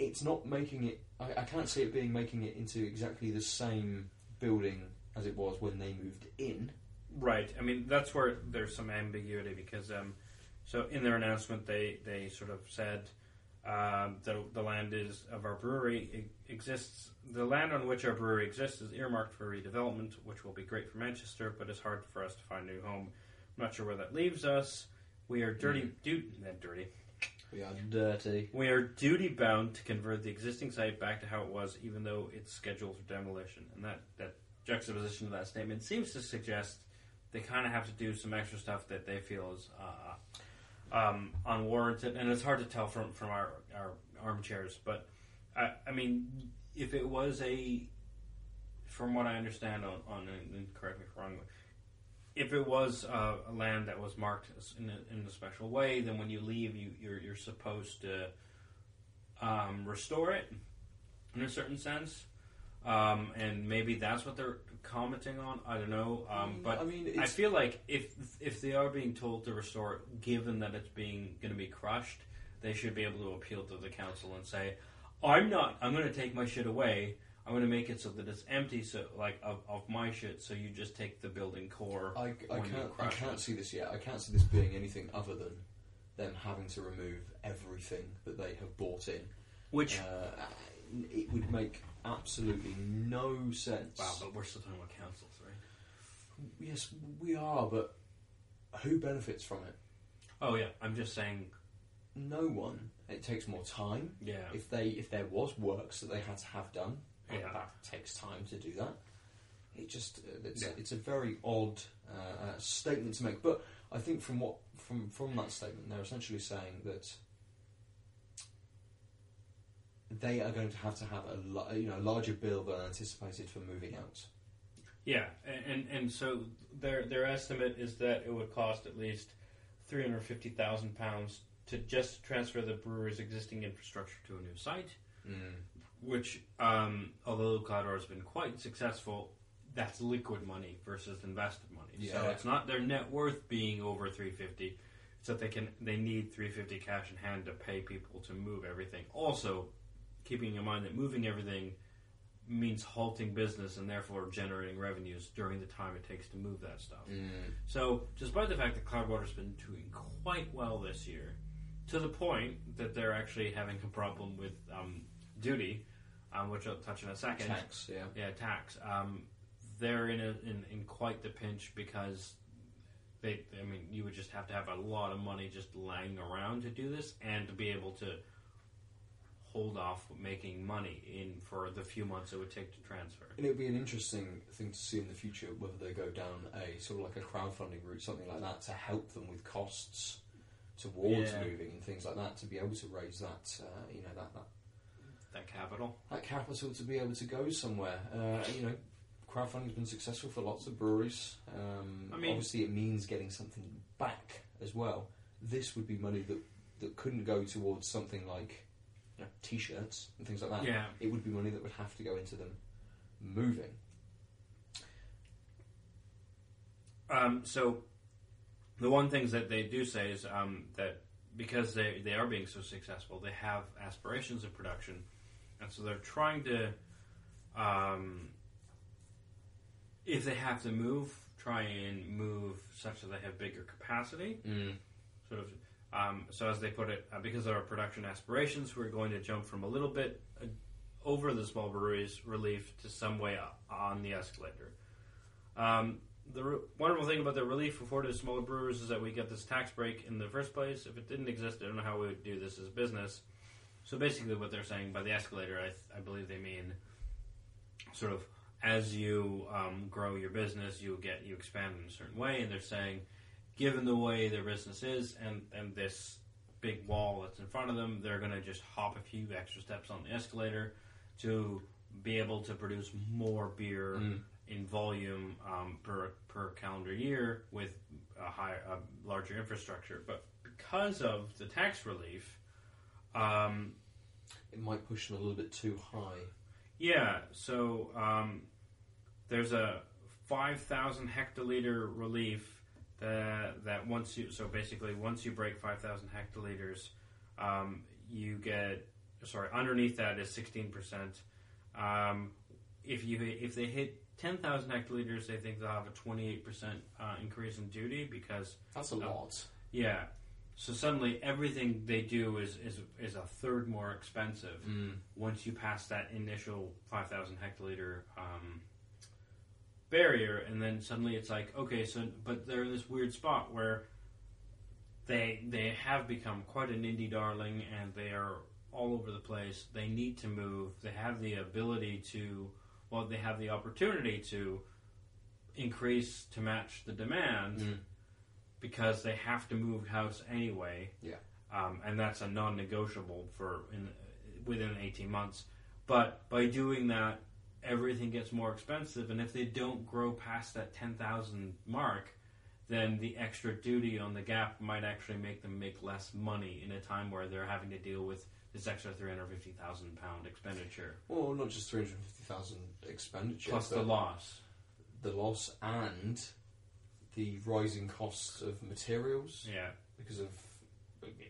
S2: It's not making it. I, I can't see it being making it into exactly the same building as it was when they moved in.
S1: right. I mean, that's where there's some ambiguity because, um, so in their announcement, they they sort of said Um, the, the land is of our brewery exists. The land on which our brewery exists is earmarked for redevelopment, which will be great for Manchester, but it's hard for us to find a new home. I'm not sure where that leaves us. We are dirty, du- not dirty.
S2: We are dirty.
S1: We are duty bound to convert the existing site back to how it was, even though it's scheduled for demolition. And that, that juxtaposition of that statement seems to suggest they kind of have to do some extra stuff that they feel is uh, um, unwarranted. And it's hard to tell from, from our, our armchairs. But, I, I mean, if it was a, from what I understand on, on and correct me if I'm wrong, if it was uh, a land that was marked in a, in a special way, then when you leave, you you're, you're supposed to um, restore it in a certain sense, um, and maybe that's what they're commenting on. I don't know, um, but
S2: I mean,
S1: I feel like if if they are being told to restore it, given that it's being going to be crushed, they should be able to appeal to the council and say, "I'm not. I'm going to take my shit away." I'm going to make it so that it's empty, so like of, of my shit. So you just take the building core.
S2: I, I
S1: when you
S2: can't I
S1: crash
S2: can't
S1: it.
S2: see this yet. I can't see this being anything other than them having to remove everything that they have bought in.
S1: Which
S2: Uh, it would make absolutely no sense.
S1: wow, but we're still talking about councils, right?
S2: Yes, we are, but who benefits from it?
S1: Oh yeah, I'm just saying.
S2: No one. It takes more time.
S1: Yeah,
S2: If they if there was works that they had to have done, that-
S1: Yeah.
S2: that takes time to do that. It just uh, it's,
S1: Yeah.
S2: it's a very odd uh, uh, statement to make. But I think from what from from that statement, they're essentially saying that they are going to have to have a you know larger bill than anticipated for moving out.
S1: yeah, and and, and so their their estimate is that it would cost at least three hundred fifty thousand pounds to just transfer the brewery's existing infrastructure to a new site. Which, um, although Cloudwater has been quite successful, that's liquid money versus invested money. So it's not their net worth being over 350. It's that they can they need 350 cash in hand to pay people to move everything. Also, keeping in mind that moving everything means halting business and therefore generating revenues during the time it takes to move that stuff. So, despite the fact that Cloudwater's been doing quite well this year, to the point that they're actually having a problem with um, duty, um, which I'll touch in a second.
S2: Tax, yeah.
S1: Yeah, tax. Um, they're in, a, in in quite the pinch because they. I mean, you would just have to have a lot of money just lying around to do this, and to be able to hold off making money in for the few months it would take to transfer.
S2: And it would be an interesting thing to see in the future whether they go down a sort of like a crowdfunding route, something like that, to help them with costs towards
S1: Yeah.
S2: moving and things like that, to be able to raise that, uh, you know, that, that
S1: That capital.
S2: that capital to be able to go somewhere. Uh, you know, crowdfunding's been successful for lots of breweries. Um,
S1: I mean-
S2: obviously, it means getting something back as well. This would be money that that couldn't go towards something like you know, t-shirts and things like that.
S1: Yeah.
S2: It would be money that would have to go into them moving.
S1: Um, so, the one things that they do say is um, that because they, they are being so successful, they have aspirations of production, and so they're trying to, um, if they have to move, try and move such that they have bigger capacity. Sort of. Um, so as they put it, uh, because of our production aspirations, we're going to jump from a little bit uh, over the small breweries relief to some way on the escalator. Um, the re- wonderful thing about the relief afforded to smaller brewers is that we get this tax break in the first place. If it didn't exist, I don't know how we would do this as a business. So basically, what they're saying by the escalator, I, th- I believe they mean sort of as you um, grow your business, you get you expand in a certain way, and they're saying, given the way their business is and and this big wall that's in front of them, they're going to just hop a few extra steps on the escalator to be able to produce more beer in volume um, per per calendar year with a higher, a larger infrastructure. But because of the tax relief, um,
S2: It might push them a little bit too high.
S1: yeah. So um, there's a five thousand hectoliter relief that that once you so basically once you break five thousand hectoliters, um, you get sorry underneath that is sixteen percent. Um, if you if they hit ten thousand hectoliters, they think they'll have a twenty eight percent increase in duty because
S2: That's a lot.
S1: yeah, so suddenly everything they do is, is is a third more expensive
S2: Mm.
S1: once you pass that initial 5,000 hectoliter um, barrier, and then suddenly it's like, okay, so but they're in this weird spot where they they have become quite an indie darling, and they are all over the place. They need to move. They have the ability to, well, they have the opportunity to increase to match the demand
S2: Mm.
S1: Because they have to move house anyway.
S2: Yeah.
S1: Um, and that's a non-negotiable for in, within 18 months. But by doing that, everything gets more expensive, and if they don't grow past that 10,000 mark, then the extra duty on the gap might actually make them make less money in a time where they're having to deal with this extra 350,000 pound expenditure
S2: Well, not just 350,000 expenditure,
S1: plus the loss.
S2: the loss and the rising costs of materials
S1: Yeah.
S2: because of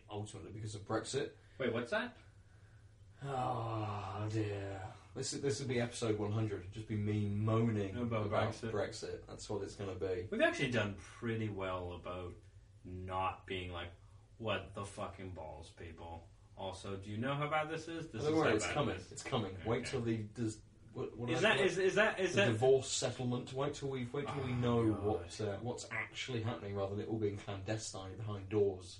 S2: ultimately because of Brexit.
S1: Wait, what's that?
S2: Oh dear. This this will be episode 100. Just be me moaning
S1: About Brexit.
S2: That's what it's going to be.
S1: We've actually done pretty well about not being like, what the fucking balls, people. Also, do you know how bad this is? This
S2: Don't
S1: is
S2: worry,
S1: how
S2: it's
S1: bad it
S2: coming.
S1: is.
S2: It's coming. Wait
S1: Okay.
S2: till the does. What, what
S1: Is
S2: do I
S1: that is, is that is
S2: the
S1: that
S2: divorce settlement? Wait till we wait till we
S1: Oh,
S2: know
S1: God.
S2: what uh, what's actually happening, rather than it all being clandestine behind doors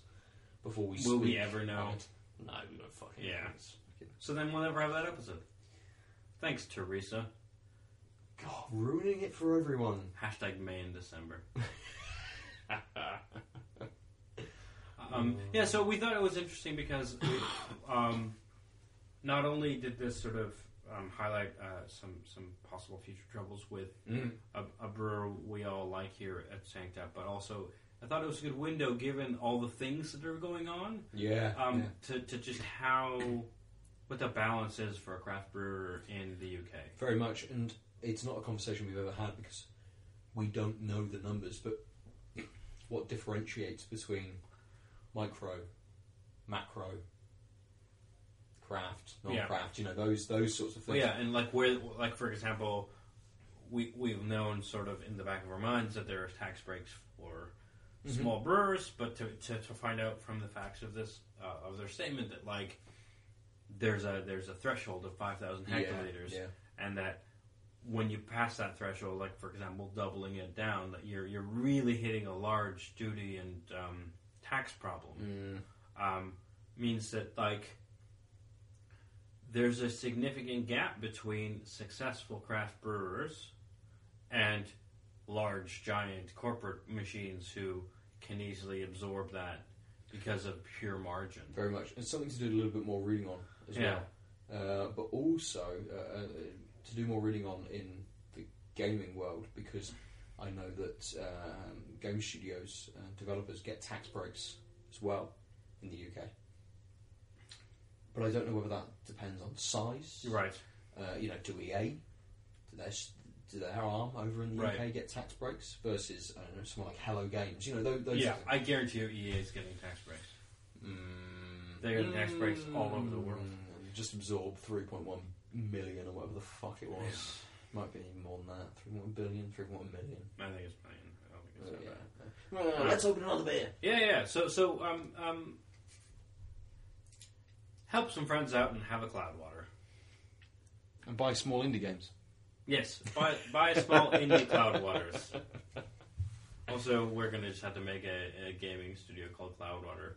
S2: before we
S1: will
S2: speak.
S1: we ever know?
S2: it. No, we don't fucking.
S1: Yeah.
S2: know.
S1: So then we'll never have that episode. Thanks, Teresa.
S2: God, ruining it for everyone.
S1: Hashtag May and December. um, yeah, so we thought it was interesting because we, um, not only did this sort of um, highlight uh, some some possible future troubles with
S2: Mm.
S1: a, a brewer we all like here at Sancta, but also I thought it was a good window given all the things that are going on
S2: Yeah.
S1: um,
S2: yeah.
S1: to, to just how what the balance is for a craft brewer in the UK.
S2: Very much, and it's not a conversation we've ever had because we don't know the numbers. But what differentiates between micro, macro, craft, non-craft? You know those those sorts of things.
S1: yeah, and like where, like for example, we we've known sort of in the back of our minds that there are tax breaks for
S2: Mhm.
S1: small brewers, but to, to, to find out from the facts of this uh, of their statement that like there's a there's a threshold of five thousand hectoliters,
S2: yeah.
S1: and that when you pass that threshold, like for example, doubling it down, that you're you're really hitting a large duty and um, tax problem
S2: Mm.
S1: um, means that like there's a significant gap between successful craft brewers and large giant corporate machines who can easily absorb that because of pure margin.
S2: Very much. It's something to do a little bit more reading on as
S1: Yeah.
S2: well. Uh, but also uh, uh, to do more reading on in the gaming world because I know that um, game studios and developers get tax breaks as well in the UK. But I don't know whether that depends on size.
S1: Right.
S2: Uh, you know, do EA, do their, do their arm over in the
S1: Right.
S2: UK get tax breaks versus, I don't know, someone like Hello Games? You know, those, those
S1: yeah, I guarantee you EA is getting tax breaks.
S2: Mm.
S1: They're getting tax breaks all over the world.
S2: Mm, Just absorb 3.1 million or whatever the fuck it was. Might be even more than that. 3.1 billion, 3.1 million.
S1: I think it's million. I don't think it's that
S2: yeah.
S1: bad.
S2: Let's open another beer.
S1: Yeah, yeah. So, so um, um, help some friends out and have a Cloudwater.
S2: And buy small indie games.
S1: Yes, buy buy small indie Cloudwaters. Also, we're gonna just have to make a, a gaming studio called Cloudwater,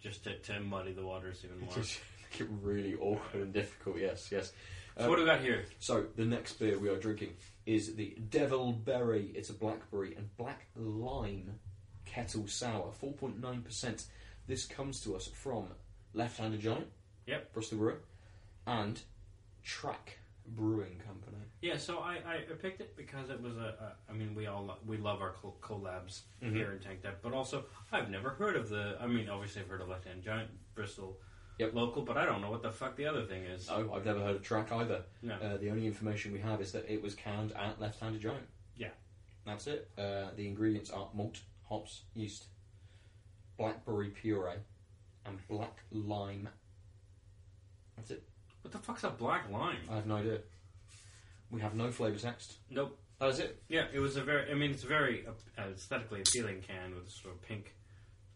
S1: just to, to muddy the waters even more.
S2: Just make it really awkward and difficult, yes, yes.
S1: So uh, what do we got here?
S2: So, the next beer we are drinking is the Devil Berry. It's a blackberry and black lime kettle sour, 4.9%. This comes to us from Left Handed Giant,
S1: Yep.
S2: Bristol Brewer, and Track Brewing Company.
S1: Yeah, so I, I picked it because it was a, a I mean we all lo- we love our col- collabs
S2: Mhm.
S1: here in Tanked Up, but also I've never heard of the I mean obviously I've heard of Left Hand Giant Bristol
S2: Yep.
S1: local, but I don't know what the fuck the other thing is.
S2: Oh, I've never heard of Track either.
S1: No.
S2: Uh, the only information we have is that it was canned at Left Handed Giant.
S1: Yeah.
S2: That's it. Uh, the ingredients are malt, hops, yeast, blackberry puree, and black lime. That's it.
S1: What the fuck's a black lime?
S2: I have no idea. We have no flavour text.
S1: Nope.
S2: That is it.
S1: Yeah, it was a very. I mean, it's a very uh, aesthetically appealing can with sort of pink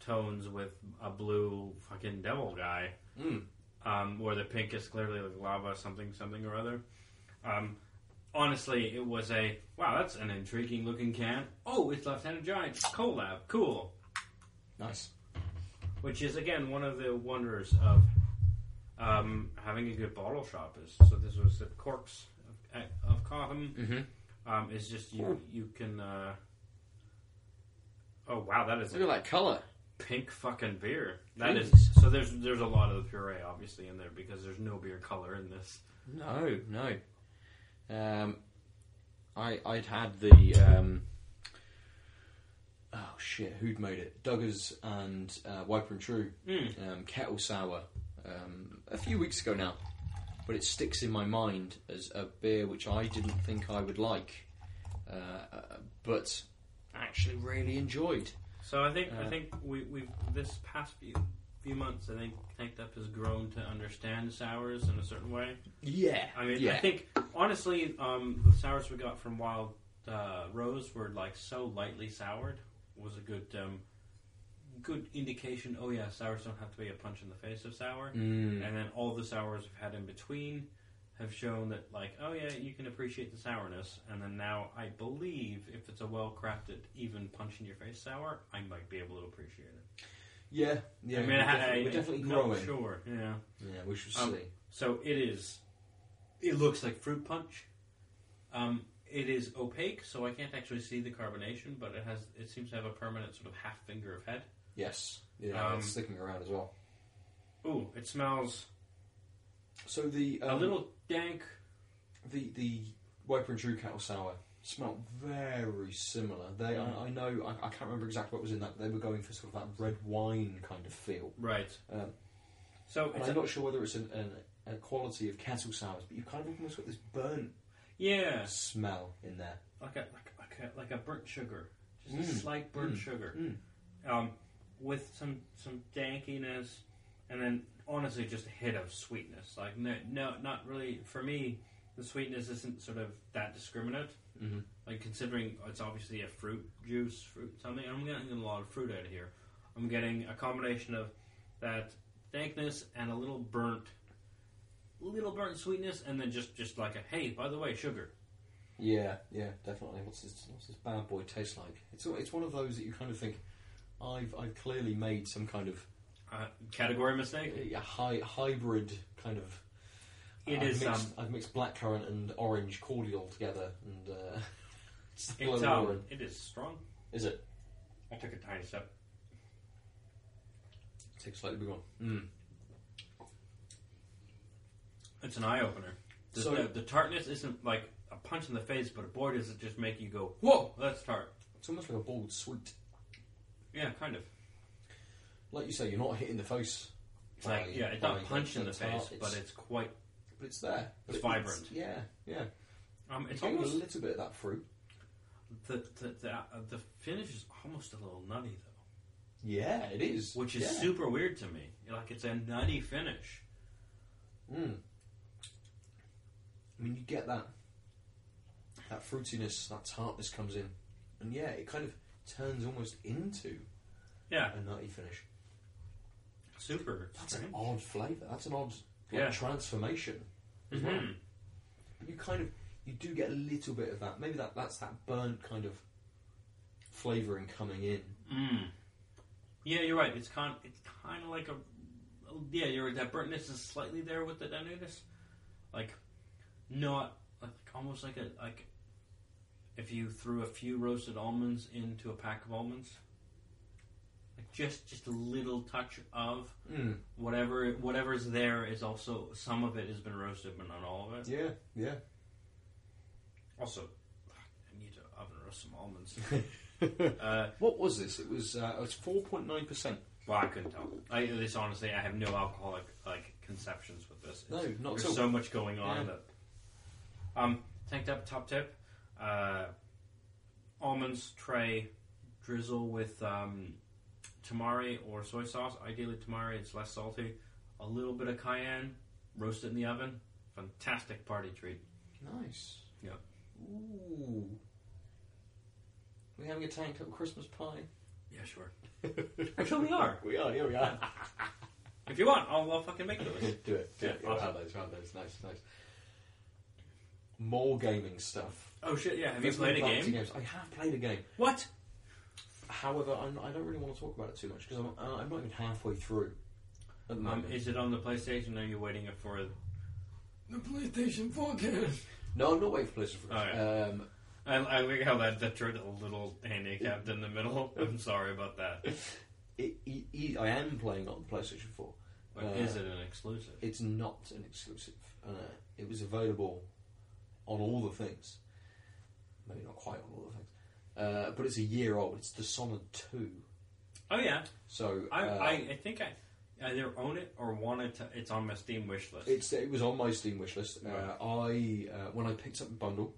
S1: tones with a blue fucking devil guy,
S2: Mm.
S1: um, where the pink is clearly like lava something something or other. Um, honestly, it was a wow. That's an intriguing looking can. Oh, it's Left Handed Giant collab. Cool.
S2: Nice.
S1: Which is again one of the wonders of um, having a good bottle shop. Is so this was the corks of, of Cotham.
S2: Mm-hmm.
S1: Um, is just you you can. Uh, oh wow, that is
S2: Look at that colour.
S1: pink fucking beer. That
S2: Jeez.
S1: is so. There's there's a lot of the puree obviously in there because there's no beer color in this.
S2: No, no. Um, I I'd had the um, oh shit, who'd made it? Duggars and uh, Wiper and True
S1: Mm.
S2: um, kettle sour um, a few weeks ago now, but it sticks in my mind as a beer which I didn't think I would like, uh, but actually really enjoyed.
S1: So I think I
S2: Uh,
S1: think we we this past few few months I think Tanked Up has grown to understand sours in a certain way.
S2: Yeah,
S1: I mean
S2: yeah.
S1: I think honestly um, the sours we got from Wild uh, Rose were like so lightly soured was a good um, good indication. Oh yeah, sours don't have to be a punch in the face of sour.
S2: Mm.
S1: And then all the sours we've had in between have shown that, like, oh yeah, you can appreciate the sourness. And then now, I believe if it's a well crafted, even punch in your face sour, I might be able to appreciate it.
S2: yeah, yeah.
S1: I mean,
S2: we're,
S1: I,
S2: definitely,
S1: I,
S2: we're definitely growing.
S1: Sure, yeah.
S2: Yeah, we should
S1: Um,
S2: see.
S1: So it is. It looks like fruit punch. Um, it is opaque, so I can't actually see the carbonation, but it has. It seems to have a permanent sort of half finger of head.
S2: Yes, yeah,
S1: um,
S2: it's sticking around as well.
S1: Ooh, it smells
S2: So the
S1: a
S2: um,
S1: little dank.
S2: the the Wiper and True Kettle Sour smelt very similar. They, I, I know, I, I can't remember exactly what was in that. They were going for sort of that red wine kind of feel.
S1: Right.
S2: Um,
S1: So
S2: and
S1: it's
S2: I'm
S1: a,
S2: not sure whether it's an, an, a quality of kettle sours, but you've kind of almost got this burnt
S1: yeah.
S2: smell in there.
S1: like a like, like a like a burnt sugar, just a
S2: Mm.
S1: slight burnt
S2: Mm.
S1: sugar,
S2: Mm.
S1: um, with some some dankiness, and then honestly just a hit of sweetness. Like no, no, not really for me. The sweetness isn't sort of that discriminate.
S2: Mhm.
S1: Like considering it's obviously a fruit juice, fruit something. I'm getting a lot of fruit out of here. I'm getting a combination of that dankness and a little burnt, little burnt sweetness, and then just just like a hey, by the way, sugar.
S2: Yeah, yeah, definitely. What's this? What's this bad boy taste like? It's it's one of those that you kind of think, I've I've clearly made some kind of
S1: Uh, category mistake.
S2: a hy- hybrid kind of.
S1: It
S2: I've
S1: is,
S2: Mixed,
S1: um,
S2: I've mixed blackcurrant and orange cordial together, and uh, it's
S1: um, it is strong.
S2: Is it?
S1: I took a tiny sip.
S2: Take a slightly big one. Mm.
S1: It's an eye opener. The,
S2: So-
S1: the, the tartness isn't like a punch in the face, but a boy, does it just make you go, "Whoa, that's tart."
S2: It's almost like a bold sweet.
S1: Yeah, kind of.
S2: Like you say, you're not hitting the face.
S1: It's like
S2: by-
S1: yeah, it's
S2: by
S1: not punch in the
S2: tart.
S1: face, but it's quite.
S2: but it's there. But
S1: It's
S2: it-
S1: vibrant.
S2: yeah, yeah.
S1: Um, it's
S2: It's
S1: almost
S2: a little bit of that fruit.
S1: the the the, uh, the finish is almost a little nutty though,
S2: Yeah, it is.
S1: which is
S2: yeah.
S1: super weird to me. Like it's a nutty finish.
S2: Mm. I mean, you get that that fruitiness, that tartness comes in, and yeah, it kind of turns almost into
S1: Yeah,
S2: a nutty finish.
S1: super.
S2: That's an odd flavour. That's an odd like,
S1: Yeah.
S2: transformation. as well. But you kind of you do get a little bit of that. Maybe that that's that burnt kind of flavouring coming in.
S1: Mm. Yeah, you're right. It's kind. It's kind of like a. Yeah, you're right. That burntness is slightly there with the nuttiness, like not like almost like a like if you threw a few roasted almonds into a pack of almonds. Like just just a little touch of
S2: Mm.
S1: whatever whatever's there is also some of it has been roasted, but not all of it.
S2: Yeah, yeah.
S1: Also, I need to oven roast some almonds. uh,
S2: what was this? It was uh, it was four point nine percent.
S1: Well, I couldn't tell. I, this honestly, I have no alcoholic like conceptions with this.
S2: No, not
S1: There's so much going on.
S2: Yeah.
S1: That, um, tanked up top tip. Uh, almonds tray, drizzle with um, tamari or soy sauce. Ideally tamari. It's less salty. A little bit of cayenne. Roast it in the oven. Fantastic party treat.
S2: Nice.
S1: Yeah.
S2: Ooh. We having a tank up Christmas pie?
S1: Yeah, sure. Actually, we are.
S2: We are. Yeah, we are.
S1: If you want, I'll, I'll fucking make those.
S2: do it. Do it.
S1: Yeah,
S2: Yeah, we'll
S1: awesome.
S2: have those. have those. Nice, nice. More gaming stuff.
S1: Oh shit! Yeah. Have you
S2: Let's
S1: played a
S2: move back to
S1: game?
S2: games. I have played a game.
S1: What?
S2: However, I'm, I don't really want to talk about it too much because I'm, uh, I'm not even halfway through. At the
S1: Um,
S2: moment.
S1: is it on the PlayStation? Or are you waiting for the PlayStation 4 game?
S2: no, I'm not waiting for PlayStation.
S1: Oh, yeah.
S2: um,
S1: I, I like how that that drew a little handicapped in the middle. I'm sorry about that.
S2: it, it, it- I am playing on the PlayStation 4.
S1: But
S2: Uh,
S1: is it an exclusive?
S2: It's not an exclusive. Uh, it was available on all the things. Maybe not quite on all the things. Uh, but it's a year old. It's Dishonored 2.
S1: Oh yeah,
S2: So
S1: I,
S2: uh,
S1: I, I think I either own it or wanted to. It's on my Steam wish list.
S2: It's it was on my Steam wish list. Uh. I uh, when I picked up the bundle,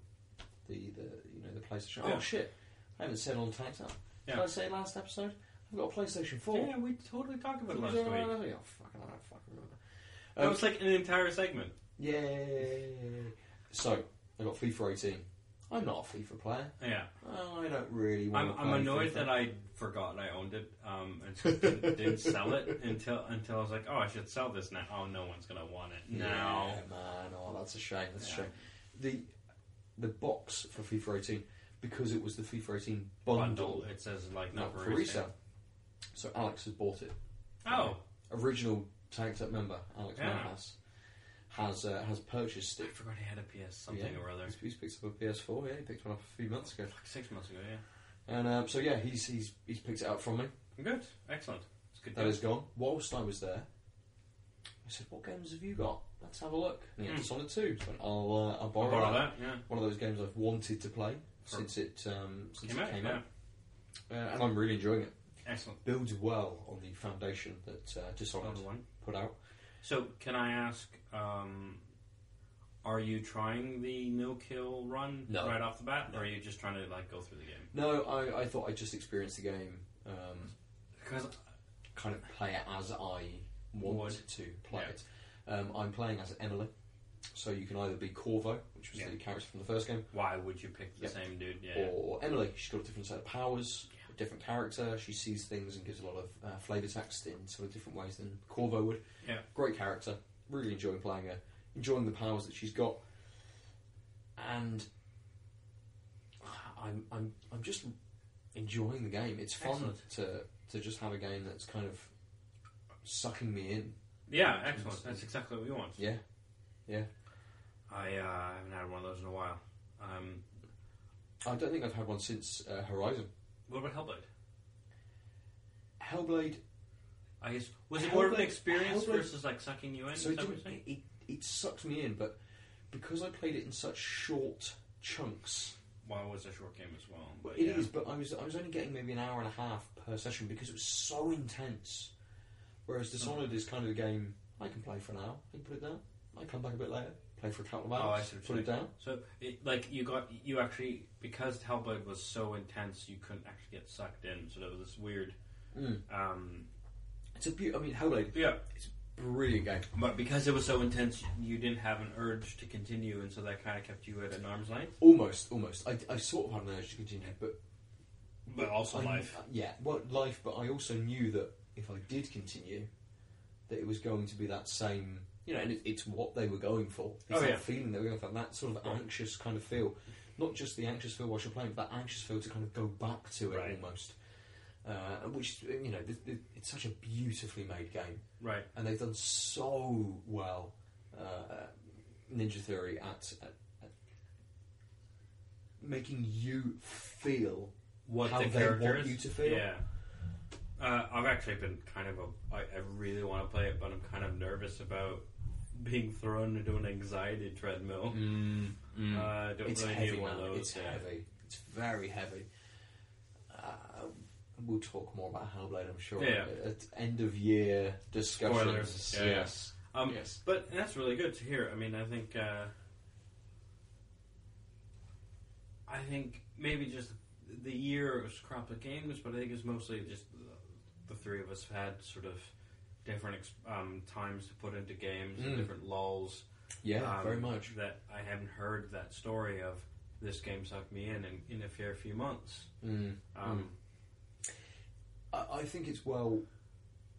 S2: the, the you know the PlayStation.
S1: Yeah.
S2: Oh shit! I haven't said on Tanked Up.
S1: Yeah.
S2: Did I say last episode? I've got a PlayStation Four.
S1: yeah, we totally talked about it last week.
S2: Oh, fucking, I don't fucking remember.
S1: That
S2: Um,
S1: was like an entire segment.
S2: Yay! So I got FIFA 18. I'm not a FIFA player.
S1: Yeah,
S2: I don't really want
S1: I'm,
S2: to.
S1: I'm annoyed that I forgot I owned it um, and so didn't, didn't sell it until until I was like, oh, I should sell this now. Oh, no one's gonna want it now.
S2: Yeah, man. Oh, that's a shame. That's
S1: Yeah.
S2: a shame. The the box for FIFA 18 because it was the FIFA 18 bundle,
S1: Bundle. It says like
S2: not
S1: not
S2: for resale. So Alex has bought it.
S1: Oh,
S2: Original Tanked Up member Alex
S1: Yeah.
S2: Manhas has uh, has purchased
S1: I
S2: it.
S1: forgot he had a PS something
S2: Yeah.
S1: or other.
S2: He's, he's picked up a PS4. Yeah, he picked one up a few months ago.
S1: Like six months ago. Yeah.
S2: And um, so yeah, he's he's he's picked it up from me.
S1: Good. Excellent. It's good.
S2: That is gone. Whilst I was there, I said, "What games have you got? Let's have a look." And he had
S1: Hmm.
S2: Dishonored 2. So I'll uh, I'll
S1: I'll
S2: borrow,
S1: borrow
S2: that.
S1: that. Yeah.
S2: One of those games I've wanted to play
S1: For-
S2: since it um, since
S1: Came
S2: it
S1: out.
S2: came
S1: Yeah.
S2: out, uh, and I'm really enjoying it.
S1: Excellent.
S2: Builds well on the foundation that uh, Dishonored
S1: Another one.
S2: put out.
S1: So, can I ask, um, are you trying the no kill run
S2: No.
S1: right off the bat,
S2: No.
S1: or are you just trying to like go through the game?
S2: No, I, I thought I just experienced the game, um,
S1: Because
S2: kind of play it as I want
S1: Would.
S2: to play
S1: Yeah.
S2: it. Um, I'm playing as Emily, so you can either be Corvo, which was
S1: Yeah.
S2: the character from the first game,
S1: why would you pick the same dude? Yeah.
S2: or Emily. She's got a different set of powers, different character. She sees things and gives a lot of uh, flavour text in sort of different ways than Corvo would.
S1: Yeah.
S2: Great character. Really enjoying playing her. Enjoying the powers that she's got. And I'm I'm I'm just enjoying the game. It's fun
S1: Excellent.
S2: to to just have a game that's kind of sucking me in.
S1: Yeah, excellent. That's exactly what we want.
S2: Yeah, yeah.
S1: I uh, haven't had one of those in a while. Um,
S2: I don't think I've had one since uh, Horizon.
S1: What about Hellblade?
S2: Hellblade
S1: I guess was it more of an
S2: Hellblade-
S1: experience
S2: Hellblade-
S1: versus like sucking you in?
S2: So
S1: Is
S2: it,
S1: that what you're
S2: didn't,
S1: saying?
S2: it, it sucked me in, but because I played it in such short chunks,
S1: Well, it was a short game as well. But
S2: it is.
S1: yeah.
S2: But I was I was only getting maybe an hour and a half per session because it was so intense. Whereas Dishonored is kind of a game I can play for an hour, I can put it down, I come back a bit later, for a couple of
S1: Oh, I
S2: hours,
S1: see what
S2: put
S1: you're
S2: it down.
S1: So, it, like, you got you actually because Hellblade was so intense, you couldn't actually get sucked in. So there was this weird.
S2: Mm.
S1: Um,
S2: It's a beaut. I mean, Hellblade,
S1: yeah, It's a
S2: brilliant game.
S1: but because it was so intense, you didn't have an urge to continue, and so that kind of kept you at an arm's length.
S2: Almost, almost. I, I sort of had an urge to continue, but
S1: But also
S2: I-
S1: life.
S2: Yeah, well, life. But I also knew that if I did continue, that it was going to be that same. You know, and it, it's what they were going for. It's
S1: Oh,
S2: that
S1: yeah.
S2: feeling they were going for, that sort of anxious kind of feel. Not just the anxious feel while you're playing, but that anxious feel to kind of go back to it
S1: Right.
S2: almost. Uh, which you know, th- th- it's such a beautifully made game,
S1: Right.
S2: and they've done so well. Uh, Ninja Theory at, at, at making you feel
S1: What
S2: how
S1: the
S2: they want you to feel.
S1: Yeah. Uh, I've actually been kind of a. I, I really want to play it, but I'm kind of nervous about being thrown into an anxiety treadmill.
S2: Mm,
S1: Uh, I don't
S2: it's
S1: really
S2: heavy,
S1: need one of those.
S2: It's
S1: yeah.
S2: heavy. It's very heavy. Uh, we'll talk more about Hellblade, I'm sure.
S1: Yeah.
S2: At end of year discussions.
S1: Spoilers. Yeah, yeah.
S2: yes.
S1: Um,
S2: yes.
S1: But that's really good to hear. I mean, I think uh, I think maybe just the year was crop of games, but I think it's mostly just the, the three of us had sort of different ex- um, times to put into games, and
S2: Mm.
S1: different lulls.
S2: Yeah,
S1: um,
S2: very much.
S1: That I haven't heard that story of
S2: Mm.
S1: mm. this game sucked me in in, in a fair few months. Um,
S2: I, I think it's well,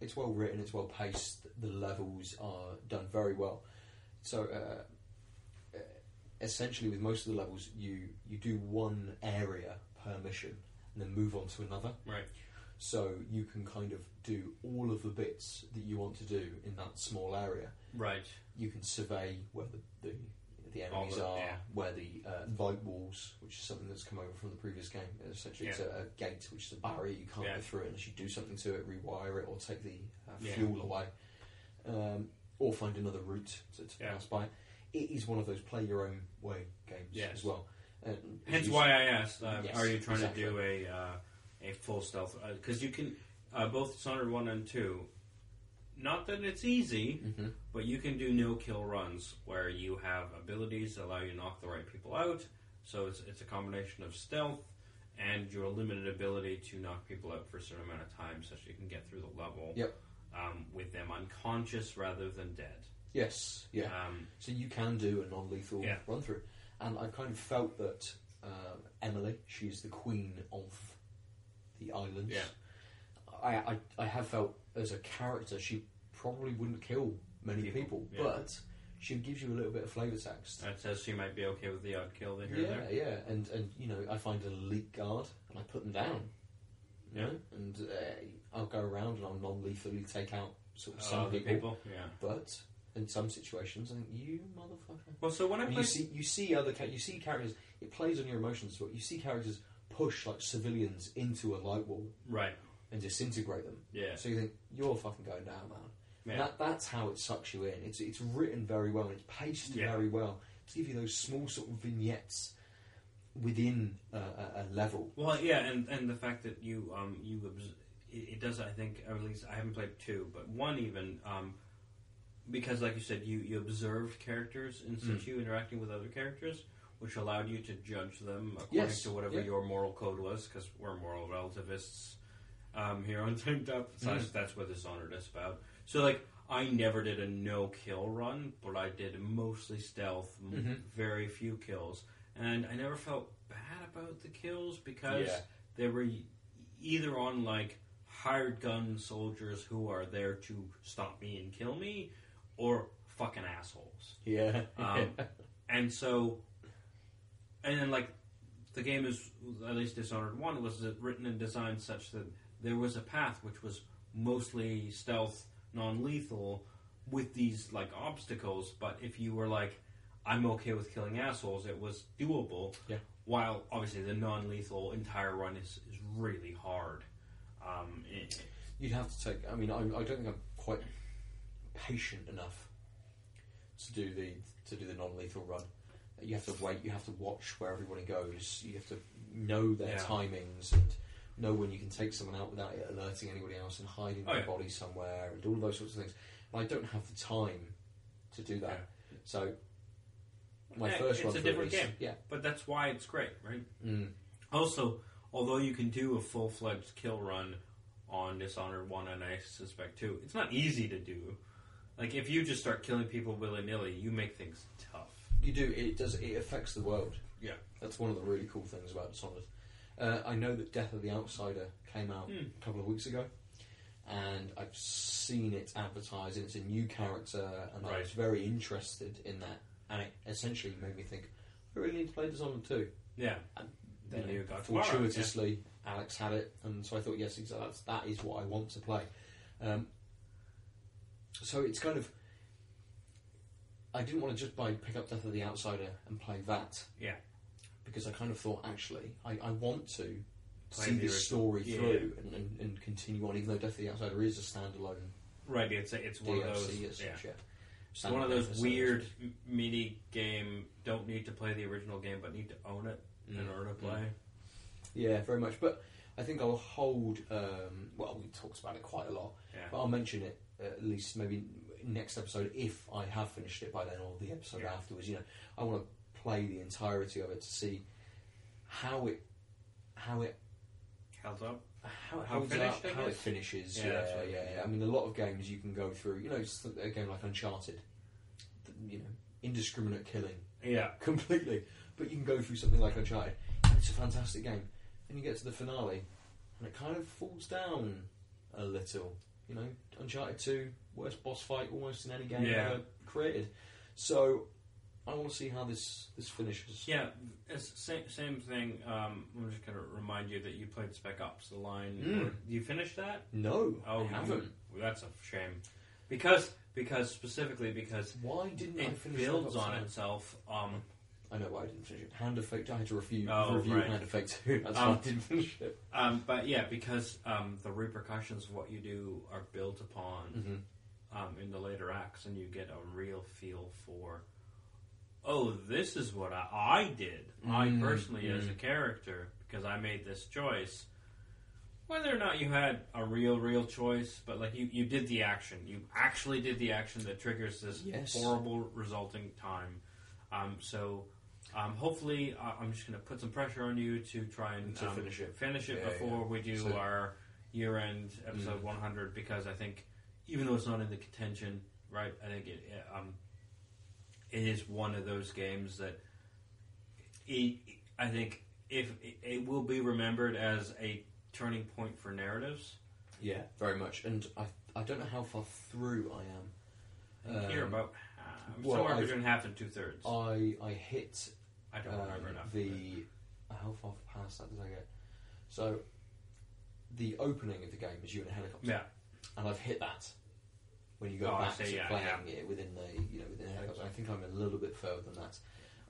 S2: it's well written. It's well paced. The levels are done very well. So, uh, uh, essentially, with most of the levels, you you do one area per mission and then move on to another.
S1: Right.
S2: So you can kind of do all of the bits that you want to do in that small area.
S1: Right.
S2: You can survey where the the, the enemies
S1: the-
S2: are,
S1: yeah.
S2: where the uh, light walls, which is something that's come over from the previous game. Essentially, it's a, a gate, which is a barrier. You can't
S1: Yeah.
S2: go through it unless you do something to it, rewire it, or take the uh,
S1: Yeah.
S2: fuel away, um, or find another route to, to
S1: Yeah.
S2: pass by. It is one of those play your own way games
S1: Yes.
S2: as well. And
S1: Hence why I asked, uh,
S2: Yes,
S1: are you trying to do a uh, a full stealth? Because you can uh, both Dishonored one and two. Not that it's easy,
S2: Mhm.
S1: but you can do no kill runs where you have abilities that allow you to knock the right people out. So it's it's a combination of stealth and your limited ability to knock people out for a certain amount of time, such that you can get through the level.
S2: Yep.
S1: Um, with them unconscious rather than dead.
S2: Yes, yeah.
S1: Um,
S2: So you can do a non-lethal
S1: Yeah.
S2: run through, and I kind of felt that um, Emily, she's the queen of the islands.
S1: Yeah.
S2: I, I I have felt as a character she probably wouldn't kill many
S1: People, yeah.
S2: but she gives you a little bit of flavour text.
S1: that says she might be okay with the odd kill they hear
S2: Yeah,
S1: there.
S2: yeah, yeah. and and you know I find an elite guard and I put them down. You
S1: Yeah.
S2: know, and uh, I'll go around and I'll non-lethally take out sort of some
S1: Other
S2: people,
S1: people, yeah.
S2: but in some situations I think you motherfucker.
S1: Well, so when I
S2: And you see, you see other, cha- you see characters. It plays on your emotions. But you see characters push like civilians into a light wall
S1: right,
S2: and disintegrate them.
S1: yeah,
S2: So you think you're fucking going down, man.
S1: yeah.
S2: That that's how it sucks you in. It's it's written very well. and It's paced
S1: Yeah.
S2: very well to give you those small sort of vignettes within uh, a, a level.
S1: Well, yeah, and, and the fact that you um you obs- it, it does I think or at least I haven't played two, but one even um because like you said you you observed characters in
S2: Mm.
S1: situ interacting with other characters, which allowed you to judge them according
S2: Yes,
S1: to whatever
S2: yeah.
S1: your moral code was, because we're moral relativists um, here on Tanked Up. So
S2: Mm.
S1: that's, that's what Dishonored is about. So like. I never did a no kill run, but I did mostly stealth, m-
S2: Mhm.
S1: very few kills, and I never felt bad about the kills because
S2: Yeah.
S1: they were either on like hired gun soldiers who are there to stop me and kill me, or fucking assholes.
S2: Yeah.
S1: Um, and so, and then like the game is at least Dishonored One was written and designed such that there was a path which was mostly stealth, non-lethal, with these like obstacles. But if you were like, I'm okay with killing assholes, it was doable.
S2: Yeah.
S1: While obviously the non-lethal entire run is, is really hard. Um, it,
S2: You'd have to take. I mean, I, I don't think I'm quite patient enough to do the to do the non-lethal run. You have to wait. You have to watch where everybody goes. You have to know their
S1: Yeah.
S2: timings and know when you can take someone out without it alerting anybody else and hiding
S1: Oh,
S2: their
S1: yeah.
S2: body somewhere and all those sorts of things. And I don't have the time to do that.
S1: Yeah.
S2: So my
S1: Yeah,
S2: first
S1: it's a different
S2: is-
S1: game.
S2: Yeah.
S1: but that's why it's great, right?
S2: Mm.
S1: Also, although you can do a full fledged kill run on Dishonored 1 and I suspect 2, it's not easy to do. Like, if you just start killing people willy nilly, you make things tough.
S2: You do. It does. It affects the world.
S1: Yeah.
S2: That's one of the really cool things about Dishonored. Uh, I know that Death of the Outsider came out
S1: Hmm.
S2: a couple of weeks ago, and I've seen it advertised. And it's a new character, and I was very interested in that. And it essentially made me think, I really need to play Dishonored too.
S1: Yeah.
S2: And
S1: Then
S2: you know, fortuitously, Alex had it, and so I thought, yes, exactly. That's, that is what I want to play. Um, so it's kind of. I didn't want to just buy pick up Death of the Outsider and play that.
S1: Yeah.
S2: Because I kind of thought, actually, I, I want to
S1: Play
S2: see
S1: the
S2: this
S1: original.
S2: story
S1: Yeah.
S2: through and, and, and continue on, even though Death of the Outsider is a standalone
S1: Right, it's, a, it's one
S2: DLC
S1: of those.
S2: as
S1: Yeah.
S2: such. Yeah.
S1: It's one of
S2: Standalone
S1: those weird m- mini game, don't need to play the original game, but need to own it in
S2: Mm.
S1: order to play.
S2: Yeah, very much. But I think I'll hold. Um, well, we talked about it quite a lot.
S1: Yeah.
S2: But I'll mention it at least maybe next episode if I have finished it by then, or the episode
S1: Yeah.
S2: afterwards. You know, I want to play the entirety of it to see how it how it
S1: Held up.
S2: how it
S1: How
S2: holds
S1: finished,
S2: up, how it finishes.
S1: Yeah,
S2: Yeah, yeah,
S1: I
S2: yeah,
S1: mean.
S2: I mean, a lot of games you can go through. You know, it's a game like Uncharted. You know, indiscriminate killing
S1: Yeah.
S2: completely. But you can go through something like Uncharted, and it's a fantastic game. And you get to the finale, and and it kind of falls down a little. You know, Uncharted Two, worst boss fight almost in any game
S1: Yeah.
S2: ever created. So I want to see how this this finishes.
S1: Yeah, it's same same thing. Um, I'm just gonna remind you that you played Spec Ops: The Line.
S2: Mm.
S1: You finished that?
S2: No,
S1: Oh,
S2: I
S1: you-
S2: haven't.
S1: well, that's a shame. Because because specifically because
S2: Why didn't I
S1: it
S2: finish
S1: builds
S2: Spec Ops
S1: on itself. Um,
S2: I know why I didn't finish it. Hand of Fate. I had to review,
S1: Oh,
S2: review
S1: right.
S2: Hand of Fate 2. That's
S1: Um,
S2: why I didn't finish it.
S1: um, but yeah, because um, the repercussions of what you do are built upon
S2: hmm
S1: um, in the later acts, and you get a real feel for. Oh, this is what I, I did. I
S2: Mm,
S1: personally, as a
S2: mm.
S1: character, because I made this choice. Whether or not you had a real, real choice, but like you, you did the action. You actually did the action that triggers this
S2: Yes.
S1: horrible resulting time. Um, so, um, hopefully, uh, I'm just going to put some pressure on you to try and
S2: To
S1: um,
S2: finish it.
S1: Finish it
S2: Yeah,
S1: before we do
S2: So-
S1: our year-end episode
S2: Mm.
S1: 100 because I think even though it's not in the contention, right? I think it um, it is one of those games that it, I think if it, it will be remembered as a turning point for narratives.
S2: Yeah, very much. And I, I don't know how far through I am.
S1: I think you're
S2: Um,
S1: about uh,
S2: well,
S1: somewhere
S2: I've-
S1: between half and two thirds.
S2: I I hit
S1: I don't remember
S2: um,
S1: enough.
S2: the how far past that did I get? So the opening of the game is you in a helicopter,
S1: yeah,
S2: and I've hit that. When you go
S1: Oh, I
S2: back
S1: see,
S2: to
S1: yeah,
S2: playing
S1: yeah.
S2: it within the you know within helicopter, I think I'm a little bit further than that.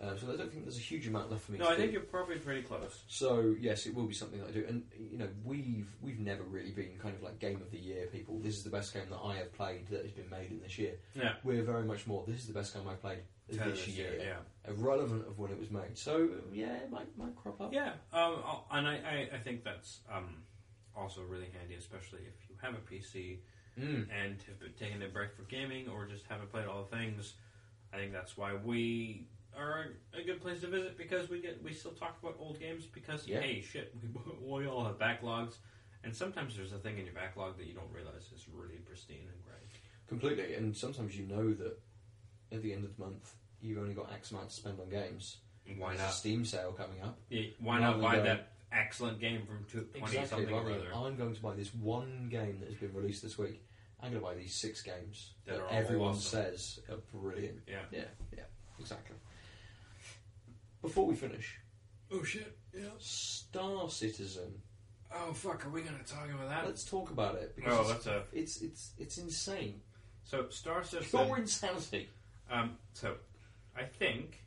S2: Um, so I don't think there's a huge amount left for me.
S1: no,
S2: to
S1: I think
S2: do.
S1: you're probably pretty close.
S2: So yes, it will be something that I do, and you know we've we've never really been kind of like game of the year people. This is the best game that I have played that has been made in this year.
S1: Yeah,
S2: We're very much more. This is the best game I played this, year,
S1: yeah.
S2: irrelevant of when it was made. So yeah, it might might crop up.
S1: Yeah, um, I'll- and I, I, I think that's um, also really handy, especially if you have a PC
S2: Mm.
S1: and have been taking a break for gaming or just haven't played all the things. I think that's why we are a good place to visit because we get we still talk about old games because
S2: Yeah.
S1: hey shit we, we all have backlogs and sometimes there's a thing in your backlog that you don't realize is really pristine and great.
S2: Completely, and sometimes you know that at the end of the month you've only got X amount to spend on games.
S1: Why
S2: There's a
S1: not?
S2: Steam sale coming up.
S1: Yeah, why
S2: Rather
S1: not buy
S2: going-
S1: that excellent game from two- 20
S2: Exactly.
S1: something or
S2: rather
S1: other?
S2: I'm going to buy this one game that has been released this week. I'm going to buy these six games
S1: That
S2: that,
S1: are all
S2: everyone
S1: awesome.
S2: says are brilliant.
S1: Yeah.
S2: Yeah, yeah, exactly. Before we finish,
S1: Oh shit! Yeah.
S2: Star Citizen.
S1: Oh fuck! Are we gonna talk about that?
S2: Let's talk about it because
S1: Oh,
S2: it's,
S1: that's a
S2: it's it's it's insane.
S1: so Star Citizen.
S2: Pure insanity.
S1: Um, so I think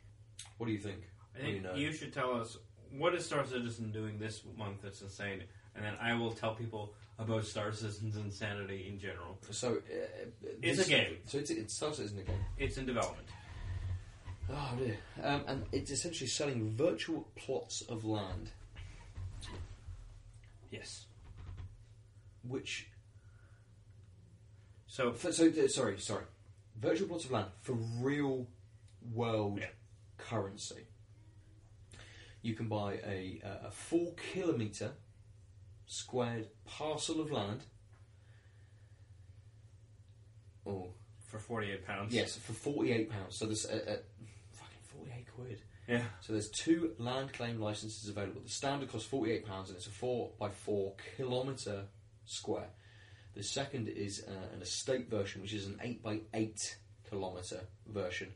S2: What do you think?
S1: I think
S2: you know?
S1: you should tell us what is Star Citizen doing this month that's insane, and then I will tell people about Star Citizen's insanity in general.
S2: So uh,
S1: It's
S2: this-
S1: a game.
S2: So it's, it's Star Citizen a game.
S1: It's in development.
S2: Oh dear. Um, and it's essentially selling virtual plots of land,
S1: Yes.
S2: which
S1: So
S2: For, so uh, sorry, sorry. Virtual plots of land for real world
S1: Yeah.
S2: currency. You can buy a, uh, a four kilometre squared parcel of land. Oh
S1: for forty-eight pounds.
S2: yes, for forty eight pounds. So there's a, a fucking forty eight quid.
S1: Yeah.
S2: So there's two land claim licenses available. The standard costs forty eight pounds, and it's a four by four kilometre square. The second is uh, an estate version, which is an eight by eight kilometre version.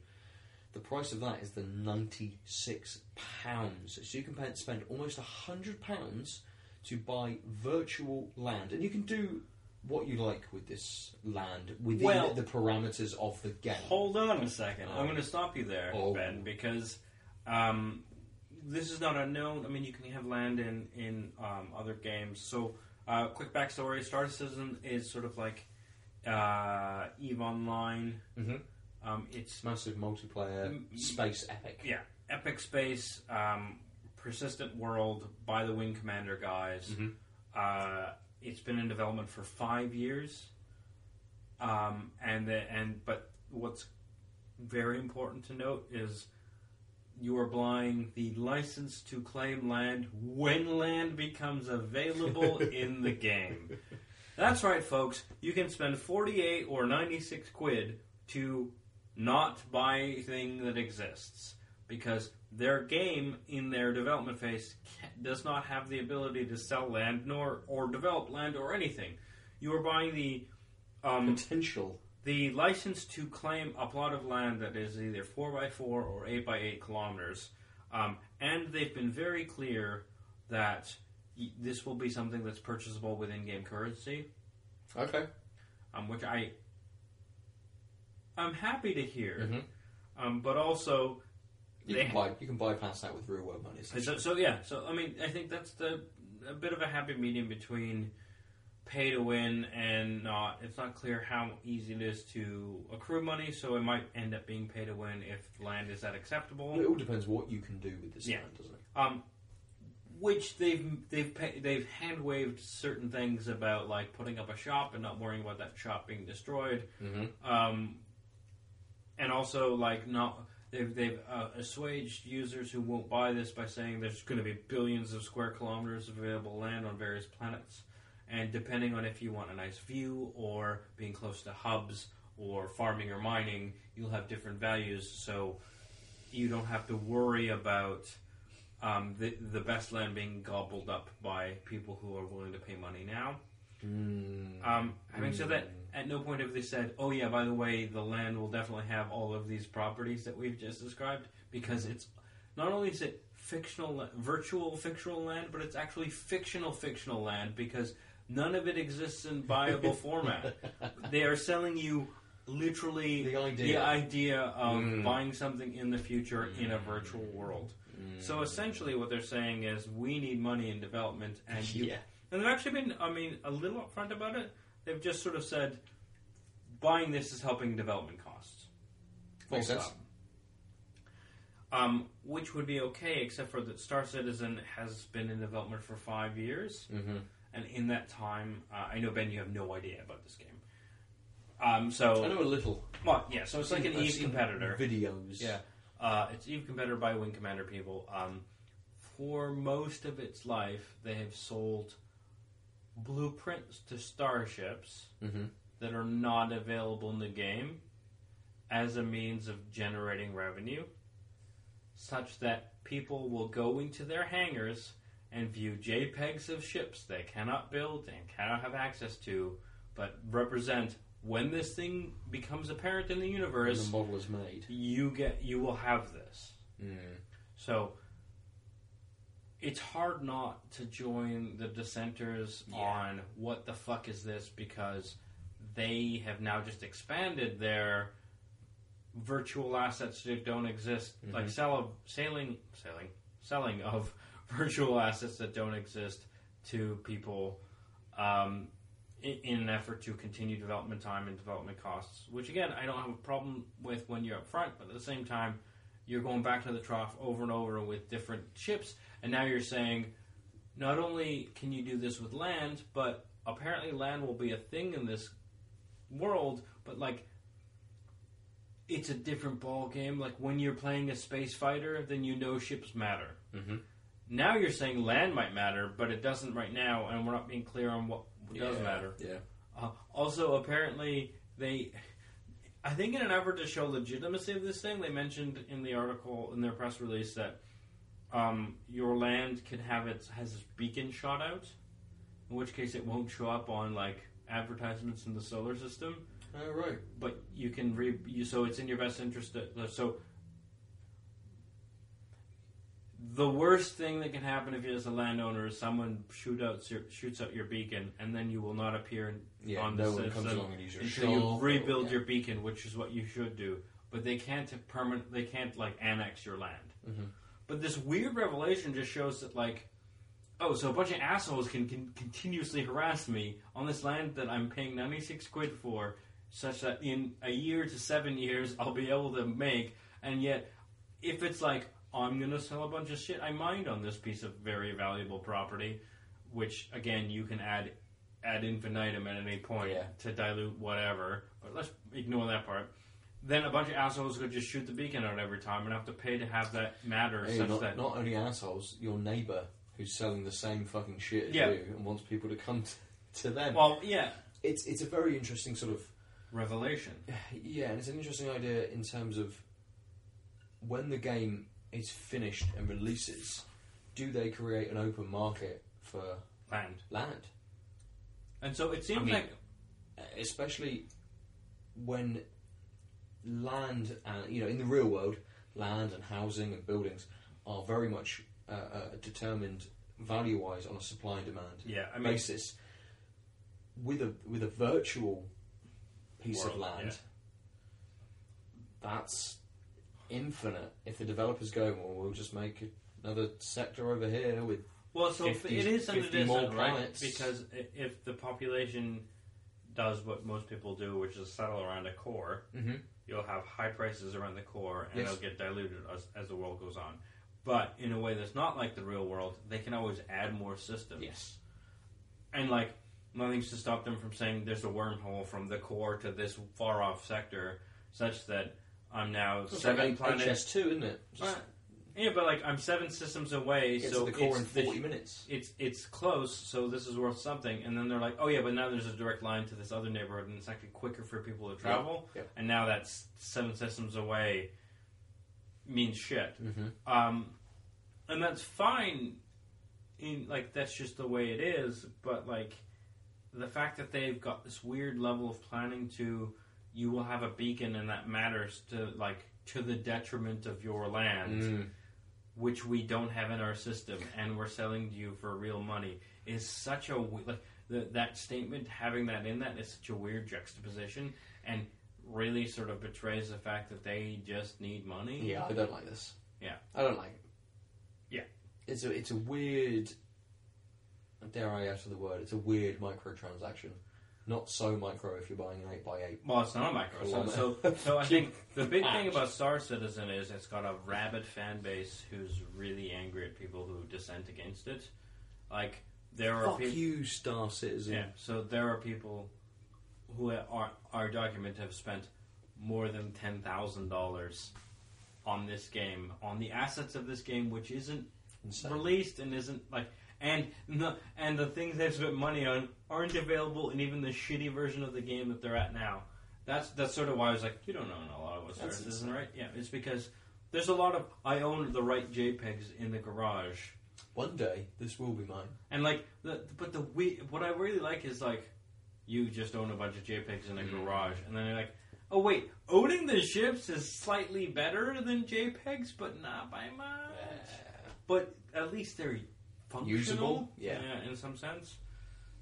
S2: The price of that is the ninety six pounds. So you can pay, spend almost hundred pounds to buy virtual land, and you can do what you like with this land within
S1: Well-
S2: the parameters of the game.
S1: Hold on a second.
S2: Oh.
S1: I'm going to stop you there,
S2: Oh.
S1: Ben, because um, this is not unknown. I mean, you can have land in in um, other games. So, uh, quick backstory: Star Citizen is sort of like uh, Eve Online.
S2: hmm
S1: Um, it's
S2: Massive multiplayer
S1: Mm,
S2: space epic.
S1: yeah, epic space, um, persistent world by the Wing Commander guys.
S2: Mhm.
S1: Uh, it's been in development for five years, um, and the, and but what's very important to note is you are buying the license to claim land when land becomes available in the game. That's right, folks. You can spend forty-eight or ninety-six quid to not buy thing that exists. because their game in their development phase does not have the ability to sell land nor or develop land or anything. You are buying the um,
S2: Potential.
S1: the license to claim a plot of land that is either 4 by 4 or 8 by 8 kilometers. Um, and they've been very clear that y- this will be something that's purchasable with in game currency,
S2: Okay.
S1: um, which I. I'm happy to hear,
S2: Mhm.
S1: um, but also
S2: You can, buy, you can bypass that with real world money.
S1: So, so yeah, so I mean, I think that's the a bit of a happy medium between pay to win and not. It's not clear how easy it is to accrue money, so it might end up being pay to win if land is that acceptable.
S2: It all depends what you can do with this
S1: Yeah.
S2: land, doesn't it?
S1: Um, which they've they've pay, they've hand waved certain things about like putting up a shop and not worrying about that shop being destroyed.
S2: Mm-hmm.
S1: Um, and also like not they've they've uh, assuaged users who won't buy this by saying there's going to be billions of square kilometers of available land on various planets, and depending on if you want a nice view or being close to hubs or farming or mining, you'll have different values. So you don't have to worry about. Um, the the best land being gobbled up by people who are willing to pay money now.
S2: Mm.
S1: Um, having said that, at no point have they said, "Oh yeah, by the way, the land will definitely have all of these properties that we've just described," because it's not only is it fictional, virtual fictional land, but it's actually fictional fictional land because none of it exists in viable format. They are selling you literally
S2: The idea.
S1: the idea of
S2: Mm.
S1: buying something in the future in a virtual world.
S2: Mm.
S1: So essentially, what they're saying is, we need money in development, and you
S2: yeah.
S1: and they've actually been, I mean, a little upfront about it. They've just sort of said, buying this is helping development costs. Full
S2: Makes sense.
S1: stop. Um, which would be okay, except for that Star Citizen has been in development for five years,
S2: Mm-hmm.
S1: and in that time, uh, I know Ben, you have no idea about this game. Um, so,
S2: I know a little.
S1: well, yeah, so it's like an Eve competitor.
S2: Videos.
S1: Yeah, uh, it's Eve Competitor by Wing Commander people. Um, for most of its life, they have sold blueprints to starships
S2: Mm-hmm.
S1: that are not available in the game as a means of generating revenue, such that people will go into their hangars and view JPEGs of ships they cannot build and cannot have access to, but represent when this thing becomes apparent in the
S2: When
S1: universe
S2: the model is made.
S1: you get you will have this.
S2: Mm.
S1: So it's hard not to join the dissenters
S2: Yeah.
S1: on what the fuck is this because they have now just expanded their virtual assets that don't exist, like
S2: Mhm.
S1: sell of, sailing, sailing, selling of virtual assets that don't exist to people um, in, in an effort to continue development time and development costs. Which again, I don't have a problem with when you're up front, but at the same time, you're going back to the trough over and over with different ships, and now you're saying not only can you do this with land, but apparently land will be a thing in this world, but like it's a different ball game. Like when you're playing a space fighter, then you know ships matter.
S2: Mm-hmm.
S1: Now you're saying land might matter, but it doesn't right now, and we're not being clear on what does
S2: yeah.
S1: matter.
S2: Yeah.
S1: Uh, also, apparently, they. I think in an effort to show legitimacy of this thing, they mentioned in the article in their press release that um, your land can have its has its beacon shot out, in which case it won't show up on like advertisements in the solar system.
S2: Oh, right.
S1: But you can re you, so it's in your best interest. To, so the worst thing that can happen if you're as a landowner is someone shoot out shoots out your beacon, and then you will not appear in
S2: Yeah,
S1: on
S2: no
S1: the
S2: one
S1: system
S2: comes along and uses your
S1: until you rebuild
S2: Yeah.
S1: your beacon, which is what you should do. But they can't permanent. They can't like annex your land.
S2: Mhm.
S1: But this weird revelation just shows that like, oh, so a bunch of assholes can, can continuously harass me on this land that I'm paying ninety six quid for, such that in a year to seven years I'll be able to make. And yet, if it's like I'm gonna sell a bunch of shit I mined on this piece of very valuable property, which again you can add ad infinitum at any point
S2: Yeah.
S1: to dilute whatever. But let's ignore that part. Then a bunch of assholes could just shoot the beacon out every time and have to pay to have that matter
S2: Hey,
S1: such
S2: not,
S1: that
S2: not only assholes, your neighbour who's selling the same fucking shit as
S1: Yeah.
S2: you and wants people to come t- to them.
S1: well, yeah,
S2: it's it's a very interesting sort of
S1: revelation.
S2: yeah, and it's an interesting idea in terms of when the game is finished and releases, do they create an open market for
S1: Land.
S2: land?
S1: And so it seems
S2: I mean-
S1: like
S2: especially when land and you know in the real world land and housing and buildings are very much uh, uh, determined value wise on a supply and demand
S1: yeah, I mean
S2: basis with a with a virtual piece of land
S1: yeah.
S2: that's infinite if the developers go well we'll just make another sector over here with
S1: Well, so
S2: 50
S1: it is and it
S2: 50 more
S1: isn't, right?
S2: planets.
S1: Because if the population does what most people do, which is settle around a core,
S2: mm-hmm.
S1: you'll have high prices around the core, and
S2: Yes.
S1: they'll get diluted as, as the world goes on. But in a way that's not like the real world, they can always add more systems.
S2: yes
S1: And like nothing's to stop them from saying there's a wormhole from the core to this far off sector, such that I'm now
S2: It's
S1: seven
S2: like
S1: planets.
S2: HS2 isn't it just
S1: Right. Yeah, but like I'm seven systems away, so
S2: to the core in
S1: it's the-
S2: 40 minutes
S1: it's it's close, so this is worth something. And then they're like, oh yeah, but now there's a direct line to this other neighborhood, and it's actually quicker for people to travel.
S2: yeah.
S1: And now that's seven systems away means shit.
S2: mm-hmm.
S1: Um, and that's fine. In like that's just the way it is. But like the fact that they've got this weird level of planning to you will have a beacon, and that matters to like to the detriment of your land
S2: Mm.
S1: which we don't have in our system, and we're selling to you for real money, is such a like the, that statement having that in that is such a weird juxtaposition, and really sort of betrays the fact that they just need money.
S2: Yeah, I don't like this.
S1: Yeah.
S2: I don't like it.
S1: Yeah.
S2: It's a it's a weird dare I utter the word, it's a weird microtransaction. Not so micro if you're buying an eight by eight.
S1: Well, it's not a micro. So, so, so I think the big thing about Star Citizen is it's got a rabid fan base who's really angry at people who dissent against it. Like there are
S2: Fuck you, Star Citizen.
S1: Yeah, so there are people who are our document have spent more than ten thousand dollars on this game, on the assets of this game, which isn't
S2: Insane.
S1: released and isn't like, and the and the things they've spent money on aren't available in even the shitty version of the game that they're at now. That's that's sort of why I was like, you don't own a lot of Star
S2: That's
S1: Citizen,
S2: insane.
S1: right? Yeah, it's because there's a lot of I own the right JPEGs in the garage.
S2: One day this will be mine.
S1: And like, the, but the we, what I really like is like, you just own a bunch of JPEGs in a
S2: Mm.
S1: garage, and then you're like, oh wait, owning the ships is slightly better than JPEGs, but not by much. But at least they're functional,
S2: Usable? Yeah.
S1: in some sense.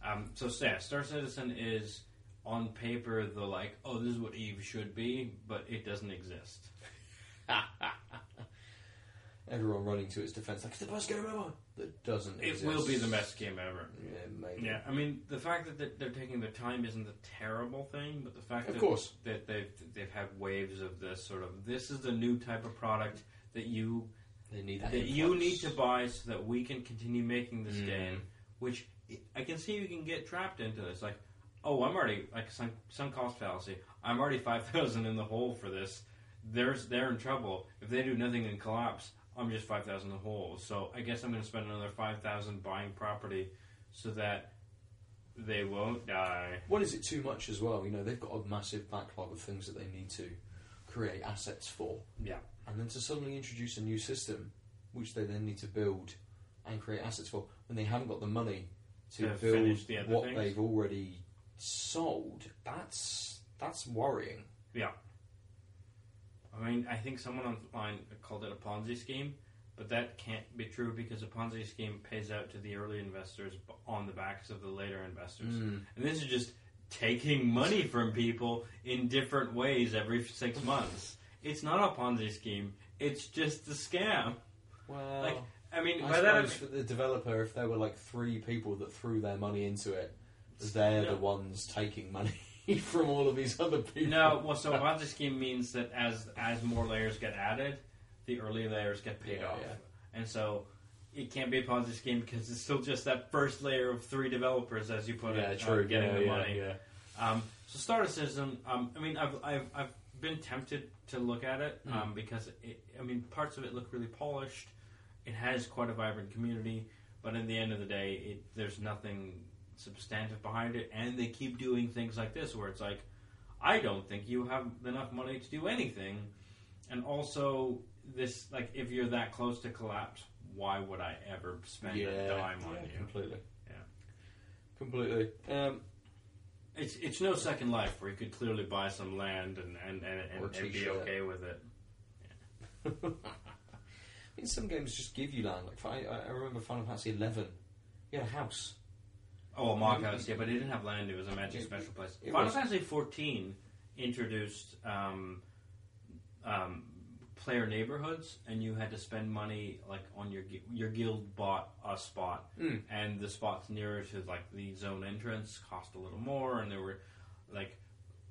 S1: Um, so yeah, Star Citizen is on paper the like, oh, this is what Eve should be, but it doesn't exist.
S2: Everyone running to its defense like it's the best game ever. That doesn't
S1: It
S2: exist.
S1: will be the best game ever.
S2: Yeah, maybe.
S1: Yeah, I mean the fact that they're- they're taking their time isn't a terrible thing, but the fact
S2: Of
S1: that,
S2: course.
S1: that they've they've had waves of this sort of this is the new type of product that you
S2: They need that.
S1: that you need to buy so that we can continue making this
S2: Mm.
S1: game. Which I can see you can get trapped into this. Like, oh, I'm already like some some cost fallacy. I'm already five thousand in the hole for this. There's they're in trouble if they do nothing and collapse. I'm just five thousand in the hole. So I guess I'm going to spend another five thousand buying property so that they won't die.
S2: What is it too much as well? You know, they've got a massive backlog of things that they need to create assets for.
S1: Yeah.
S2: And then to suddenly introduce a new system, which they then need to build and create assets for, when they haven't got the money to,
S1: To
S2: build
S1: finish the other
S2: what
S1: things.
S2: they've already sold, that's that's worrying. Yeah.
S1: I mean, I think someone online called it a Ponzi scheme, but that can't be true because a Ponzi scheme pays out to the early investors b- on the backs of the later investors.
S2: Mm.
S1: And this is just taking money from people in different ways every six months. It's not a Ponzi scheme. It's just a scam.
S2: Well,
S1: Like, I mean,
S2: I
S1: by that I
S2: suppose for the developer, if there were like three people that threw their money into it, they're
S1: No.
S2: the ones taking money from all of these other people.
S1: No, well, so a Ponzi scheme means that as as more layers get added, the early layers get paid
S2: Yeah,
S1: off,
S2: yeah.
S1: and so it can't be a Ponzi scheme because it's still just that first layer of three developers, as you put
S2: yeah,
S1: it, uh,
S2: true.
S1: getting
S2: yeah,
S1: the money.
S2: Yeah.
S1: Um, so Star Citizen, um, I mean, I've, I've I've been tempted to look at it
S2: Mm.
S1: um, because it, I mean, parts of it look really polished. It has quite a vibrant community, but at the end of the day, it, there's nothing substantive behind it, and they keep doing things like this where it's like, I don't think you have enough money to do anything, and also this like if you're that close to collapse, why would I ever spend a dime on
S2: yeah,
S1: you?
S2: completely.
S1: Yeah.
S2: completely. Um,
S1: It's it's no Second Life where you could clearly buy some land and and, and, and, and be
S2: t-shirt.
S1: okay with it.
S2: I mean, some games just give you land. Like I, I remember Final Fantasy Eleven. You had a house.
S1: Oh, a mock house, yeah, but it didn't have land. It was a magic
S2: It-
S1: special place.
S2: it
S1: Final
S2: was-
S1: Fantasy fourteen introduced um, um, player neighborhoods, and you had to spend money like on your your guild bought a spot,
S2: Mm.
S1: and the spots nearer to like the zone entrance cost a little more, and there were like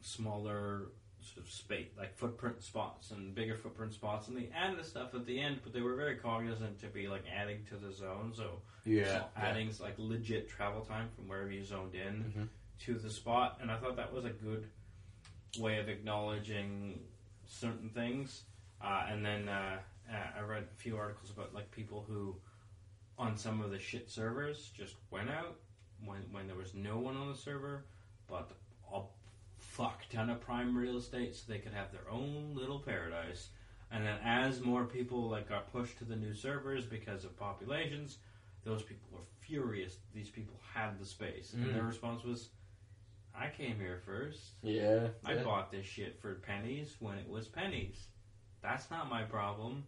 S1: smaller sort of space like footprint spots and bigger footprint spots, and they added the stuff at the end, but they were very cognizant to be like adding to the zone, so
S2: Yeah,
S1: adding like legit travel time from wherever you zoned in
S2: Mhm.
S1: to the spot, and I thought that was a good way of acknowledging certain things. Uh, and then uh, uh, I read a few articles about like people who, on some of the shit servers, just went out when when there was no one on the server, but a fuck ton of prime real estate so they could have their own little paradise. And then as more people like got pushed to the new servers because of populations, those people were furious. These people had the space, and their
S2: Mm.
S1: response was, "I came here first.
S2: Yeah,
S1: I
S2: yeah.
S1: bought this shit for pennies when it was pennies. That's not my problem."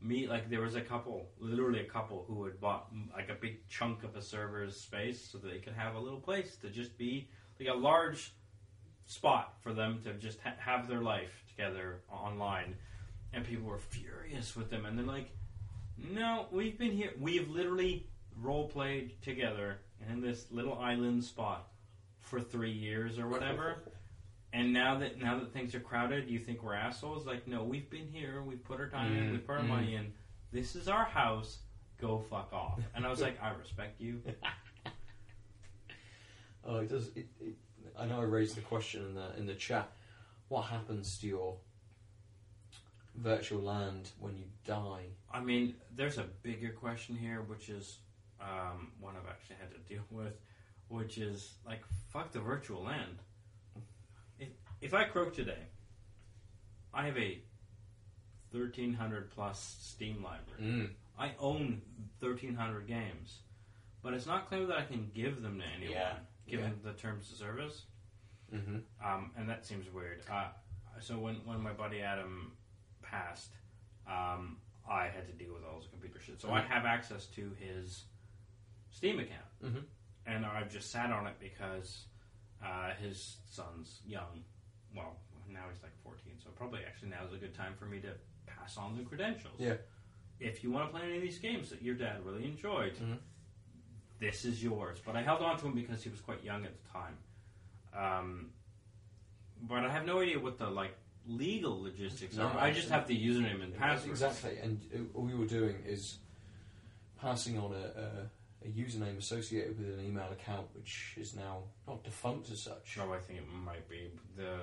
S1: Me, like there was a couple, literally a couple, who had bought like a big chunk of a server's space so they could have a little place to just be like a large spot for them to just ha- have their life together online. And people were furious with them, and they're like, "No, we've been here. We've literally role played together in this little island spot for three years or whatever." And now that now that things are crowded, you think we're assholes? Like, no, we've been here. We've put our time in.
S2: Mm,
S1: We've put our
S2: mm.
S1: money in. This is our house. Go fuck off. And I was like, I respect you.
S2: Oh, it does. It, it, I know I raised the question in the in the chat. What happens to your virtual land when you die?
S1: I mean, there's a bigger question here, which is um, one I've actually had to deal with, which is like, fuck the virtual land. If I croak today, I have a 1300 plus Steam library.
S2: Mm.
S1: I own 1,300 games, but it's not clear that I can give them to anyone,
S2: Yeah,
S1: given the terms of service.
S2: Mm-hmm.
S1: Um, and that seems weird. Uh, so when, when my buddy Adam passed, um, I had to deal with all his computer shit. So I
S2: Mhm.
S1: have access to his Steam account,
S2: Mhm.
S1: and I've just sat on it because uh, his son's young. Well, now he's like 14, so probably actually now is a good time for me to pass on the credentials.
S2: Yeah.
S1: If you want to play any of these games that your dad really enjoyed,
S2: Mhm.
S1: this is yours. But I held on to him because he was quite young at the time. Um, but I have no idea what the like legal logistics
S2: No,
S1: are. I just have the username and password.
S2: Exactly, and uh, all we were doing is passing on a, a, a username associated with an email account, which is now not defunct as such.
S1: Oh, I think it might be the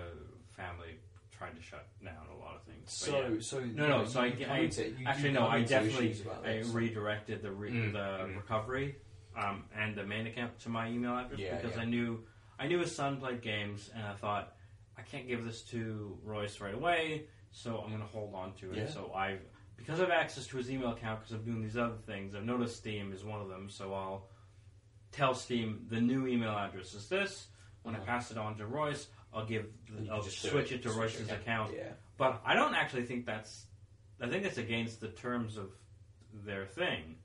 S1: family tried to shut down a lot of things. But
S2: So,
S1: yeah.
S2: so
S1: No, no, so I- I-
S2: you- you
S1: actually no, I definitely I redirected the re-
S2: Mm,
S1: the
S2: mm.
S1: recovery um, and the main account to my email address
S2: Yeah,
S1: because
S2: yeah.
S1: I knew I knew his son played games and I thought I can't give this to Royce right away, so I'm going to hold on to it. So I because I have access to his email account because I'm doing these other things. I've noticed Steam is one of them, so I'll tell Steam the new email address is this. When I
S2: Uh-huh.
S1: pass it on to Royce, I'll give
S2: you
S1: I'll
S2: just
S1: switch it to
S2: Switch
S1: Royce's
S2: it,
S1: account.
S2: Yeah.
S1: But I don't actually think that's. I think it's against the terms of their thing.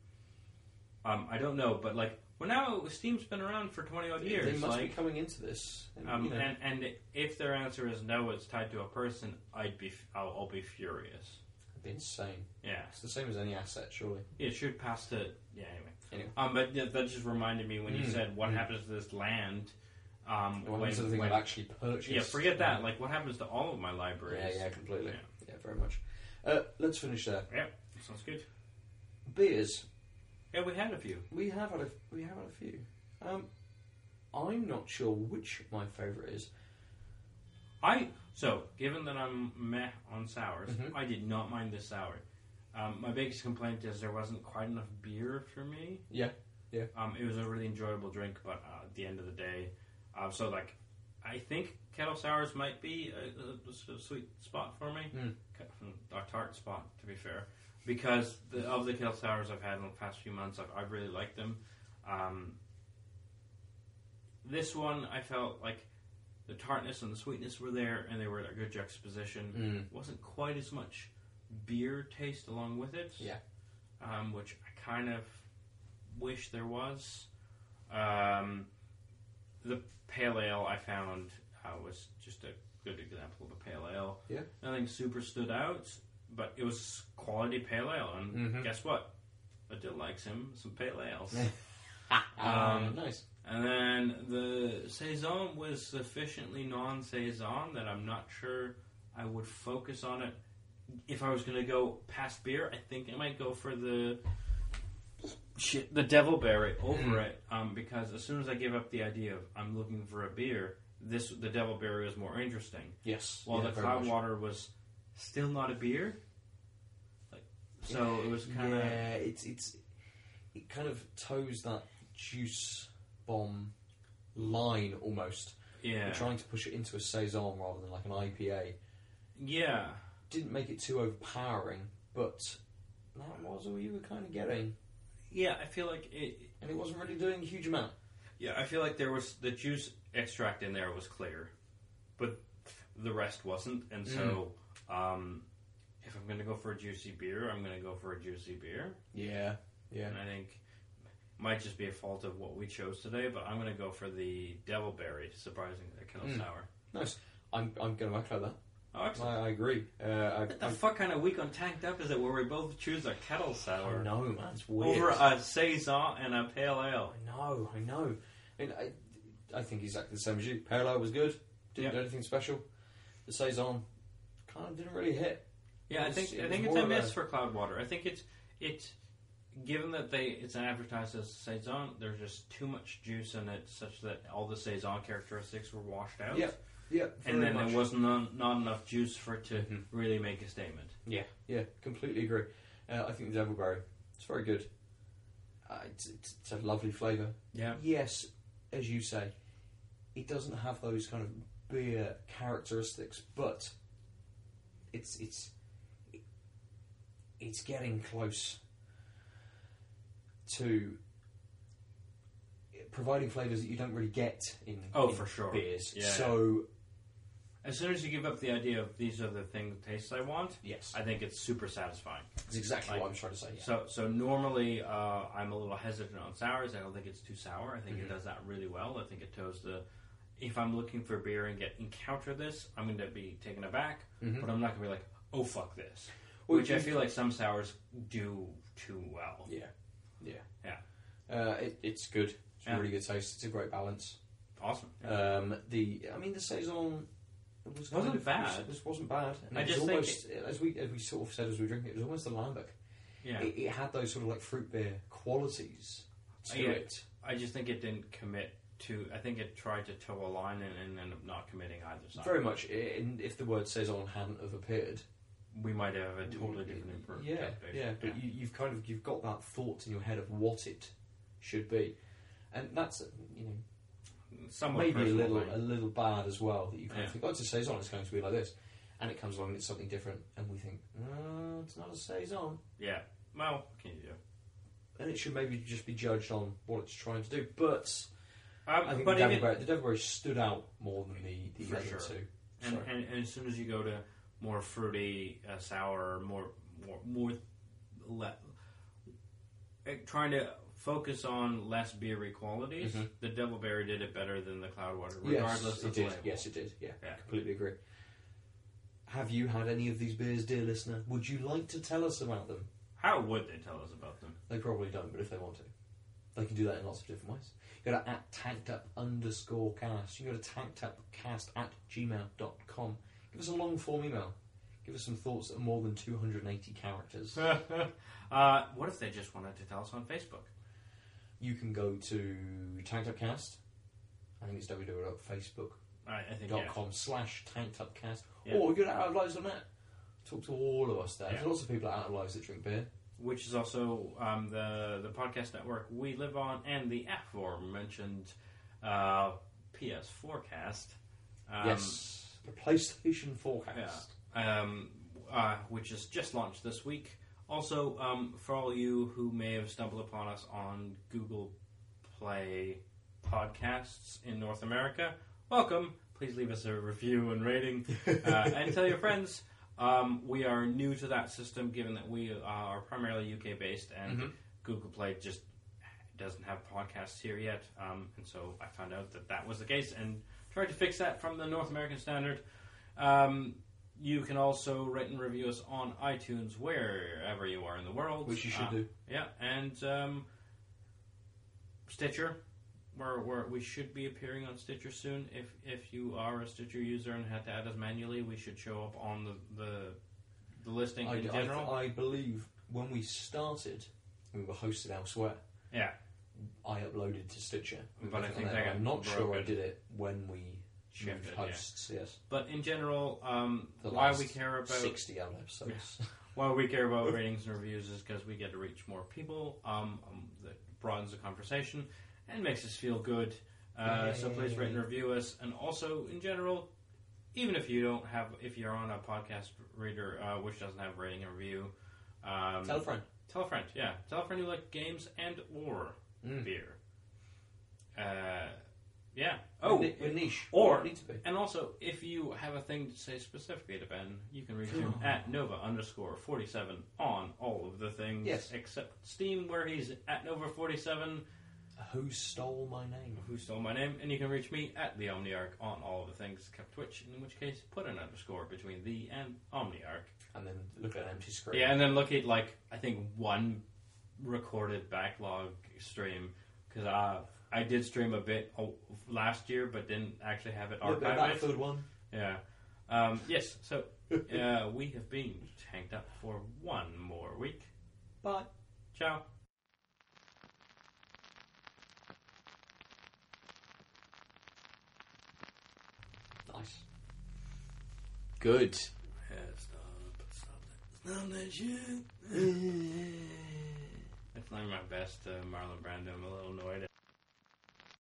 S1: Um, I don't know, but like, well, now Steam's been around for twenty odd years.
S2: They must
S1: like,
S2: be coming into this. And,
S1: um,
S2: you know,
S1: and and if their answer is no, it's tied to a person, I'd be, I'll, I'll be furious.
S2: Insane.
S1: Yeah,
S2: It's the same as any asset, surely.
S1: it should pass to. Yeah, anyway.
S2: Anyway.
S1: Um, but yeah, that just reminded me when you
S2: Mm,
S1: said what
S2: mm.
S1: happens to this land. Um,
S2: Well,
S1: when,
S2: that's the thing
S1: when-
S2: I've actually purchased.
S1: yeah, forget that. Like, what happens to all of my libraries?
S2: Yeah, yeah, completely.
S1: Yeah.
S2: Yeah, very much. Uh, let's finish there. Yeah.
S1: Sounds good.
S2: Beers.
S1: Yeah, we had a few.
S2: We have had a we have had a few. Um, I'm not sure which my favourite is.
S1: I so given that I'm meh on sours,
S2: Mhm.
S1: I did not mind this sour. Um, my biggest complaint is there wasn't quite enough beer for me.
S2: Yeah, yeah.
S1: Um, it was a really enjoyable drink, but uh, at the end of the day, uh, so like, I think kettle sours might be a, a, a sweet spot for me.
S2: Mm.
S1: Ke- uh, tart spot, to be fair, because the, of the kettle sours I've had in the past few months, I've, I've really liked them. Um, this one, I felt like the tartness and the sweetness were there, and they were a good juxtaposition.
S2: Mm.
S1: wasn't quite as much beer taste along with it.
S2: Yeah.
S1: Um, which I kind of wish there was. Um, the pale ale I found uh, was just a good example of a pale ale.
S2: Yeah.
S1: Nothing super stood out, but it was quality pale ale. And
S2: Mhm.
S1: guess what? Aadil likes him some pale ales.
S2: um, nice.
S1: And then the saison was sufficiently non-saison that I'm not sure I would focus on it. If I was going to go past beer, I think I might go for the shit, the Devilberry over
S2: Mm.
S1: it, um, because as soon as I give up the idea of I'm looking for a beer, this the Devilberry was more interesting.
S2: Yes.
S1: While
S2: yeah,
S1: the
S2: very much.
S1: Cloudwater was still not a beer, like so it was kind of
S2: yeah, it's it's it kind of toes that juice bomb line almost.
S1: yeah
S2: We're trying to push it into a saison rather than like an IPA.
S1: yeah.
S2: Didn't make it too overpowering, but that was all you were kind of getting,
S1: Yeah, I feel like it,
S2: and it wasn't really doing a huge amount.
S1: Yeah, I feel like there was the juice extract in there was clear, but the rest wasn't. And so, um, if I'm going to go for a juicy beer, I'm going to go for a juicy beer.
S2: Yeah, yeah.
S1: And I think might just be a fault of what we chose today, but I'm going to go for the Devilberry, surprisingly, the Kettle
S2: Mm.
S1: Sour.
S2: Nice. I'm I'm going to echo that.
S1: Oh, excellent.
S2: I, I agree. Uh, I,
S1: What the
S2: I,
S1: fuck kind of week on Tanked Up is it where we both choose a Kettle
S2: I
S1: Sour
S2: know, man. It's weird.
S1: over a Saison and a Pale Ale?
S2: I know, I know. And I, I think exactly the same as you. Pale Ale was good. Didn't
S1: Yeah.
S2: do anything special. The saison kind of didn't really hit.
S1: Yeah, I think I
S2: it
S1: think it's
S2: more
S1: a
S2: of
S1: miss
S2: a-
S1: for Cloudwater. I think it's it's given that they it's advertised as saison. There's just too much juice in it, such that all the saison characteristics were washed out.
S2: Yeah, Yeah,
S1: and then
S2: much.
S1: there was not not enough juice for it to
S2: Mhm.
S1: really make a statement.
S2: Yeah, yeah. completely agree. Uh, I think the Devil Devilberry, it's very good. Uh, it's, it's, it's a lovely flavour.
S1: Yeah,
S2: Yes, as you say, it doesn't have those kind of beer characteristics, but it's it's it's getting close to providing flavours that you don't really get in,
S1: Oh,
S2: in
S1: for sure.
S2: beers.
S1: Yeah.
S2: So
S1: as soon as you give up the idea of these are the things tastes I want,
S2: yes,
S1: I think it's super satisfying.
S2: that's exactly
S1: like-
S2: what I'm trying to say. Yeah.
S1: So, so normally uh, I'm a little hesitant on sours. I don't think it's too sour. I think it does that really well. I think it toes the. If I'm looking for beer and get encounter this, I'm going to be taken aback,
S2: Mhm.
S1: but I'm not going to be like, oh fuck this,
S2: Well,
S1: which I
S2: you-
S1: feel like some sours do too well.
S2: Yeah, yeah,
S1: Yeah.
S2: Uh, it, it's good. It's
S1: Yeah.
S2: a really good taste. It's a great balance.
S1: Awesome.
S2: Um, the I mean the saison was kind
S1: Wasn't
S2: of-
S1: bad.
S2: This wasn't bad. And
S1: I
S2: it was
S1: just think
S2: almost as we as we sort of said as we were drinking it, it was almost a lambic.
S1: yeah,
S2: It, it had those sort of like fruit beer qualities to
S1: Yeah.
S2: it.
S1: I just think it didn't commit to. I think it tried to toe a line and, and ended up not committing either side.
S2: Very much. In, if the word saison hadn't have appeared,
S1: We might have a totally different
S2: Yeah,
S1: interpretation.
S2: yeah. But You, you've kind of you've got that thought in your head of what it should be, and that's you know
S1: somewhat
S2: maybe a little a little bad as well that you kind
S1: Yeah.
S2: of think, oh, it's a saison, it's going to be like this, and it comes along and it's something different, and we think, no, it's not a saison,
S1: Yeah. Well, what can you do?
S2: and it should maybe just be judged on what it's trying to do. But
S1: Um,
S2: I think
S1: but
S2: the Devilberry, stood out more than the the other
S1: sure.
S2: two.
S1: And, and, and as soon as you go to more fruity, uh, sour, more, more, more, le- eh, trying to focus on less beery qualities,
S2: Mhm.
S1: the Devilberry did it better than the Cloudwater,
S2: yes,
S1: regardless
S2: it
S1: of
S2: did.
S1: label.
S2: Yes, it did. Yeah,
S1: Yeah.
S2: completely agree. Have you had any of these beers, dear listener? Would you like to tell us about them?
S1: How would they tell us about them?
S2: They probably don't, but if they want to, they can do that in lots of different ways. You go to at tanked up underscore cast. You go to tankedupcast at gmail.com. Give us a long form email. Give us some thoughts that are more than 280 characters.
S1: uh, what if they just wanted to tell us on Facebook?
S2: you can go to tanked up cast. I think it's www.facebook.com
S1: I, I think yeah.
S2: slash tanked up cast.
S1: Yeah.
S2: Or go to outoflives.net. Talk to all of us there.
S1: Yeah.
S2: There's lots of people at Out of Lives that drink beer.
S1: which is also um, the the podcast network we live on, and the aforementioned uh, PS Forecast. Um,
S2: yes. The PlayStation Forecast.
S1: Um, uh, which is just launched this week. Also, um, for all you who may have stumbled upon us on Google Play podcasts in North America, welcome. Please leave us a review and rating, uh, and tell your friends. Um, we are new to that system, given that we are primarily UK based, and
S2: Mhm.
S1: Google Play just doesn't have podcasts here yet. Um, and so I found out that that was the case, and tried to fix that from the North American standard. Um, you can also rate and review us on iTunes wherever you are in the world.
S2: Which you should
S1: Uh,
S2: do.
S1: Yeah, and um, Stitcher, where, where we should be appearing on Stitcher soon. If if you are a Stitcher user and had to add us manually, we should show up on the the, the listing
S2: I,
S1: in
S2: I-
S1: general.
S2: I believe when we started, we were hosted elsewhere.
S1: yeah,
S2: I uploaded to Stitcher,
S1: But I think they
S2: I'm not sure I did it when we
S1: Shifted,
S2: moved
S1: yeah.
S2: Yes,
S1: but in general, um,
S2: the
S1: why
S2: last
S1: we care about
S2: sixty odd episodes.
S1: Why we care about ratings and reviews is because we get to reach more people. Um, um, that broadens the conversation and makes us feel good. Uh, so please rate and review us, and also in general, even if you don't have, if you're on a podcast reader uh, which doesn't have rating and review, um,
S2: Tell a friend.
S1: tell a friend. Yeah, tell a friend you like games and or
S2: Mm.
S1: beer. Uh, yeah.
S2: Oh, we're, we're niche.
S1: or-
S2: We need to be.
S1: and also, if you have a thing to say specifically to Ben, you can reach him at Nova underscore 47 on all of the things
S2: Yes.
S1: except Steam, where he's at Nova 47,
S2: Who stole my name?
S1: who stole my name. And you can reach me at the Omniarch on all of the things except Twitch, in which case, put an underscore between the and Omniarch.
S2: And then look at an empty screen.
S1: Yeah, and then look at, like, I think one recorded backlog stream, because uh, I did stream a bit oh, last year, but didn't actually have it archived.
S2: that third one.
S1: Yeah. Um, yes, so uh, we have been tanked up for one more week.
S2: Bye.
S1: Ciao.
S2: Nice. Good.
S1: Yeah, stop, stop that. Stop that shit. It's not my best uh, Marlon Brando. I'm a little annoyed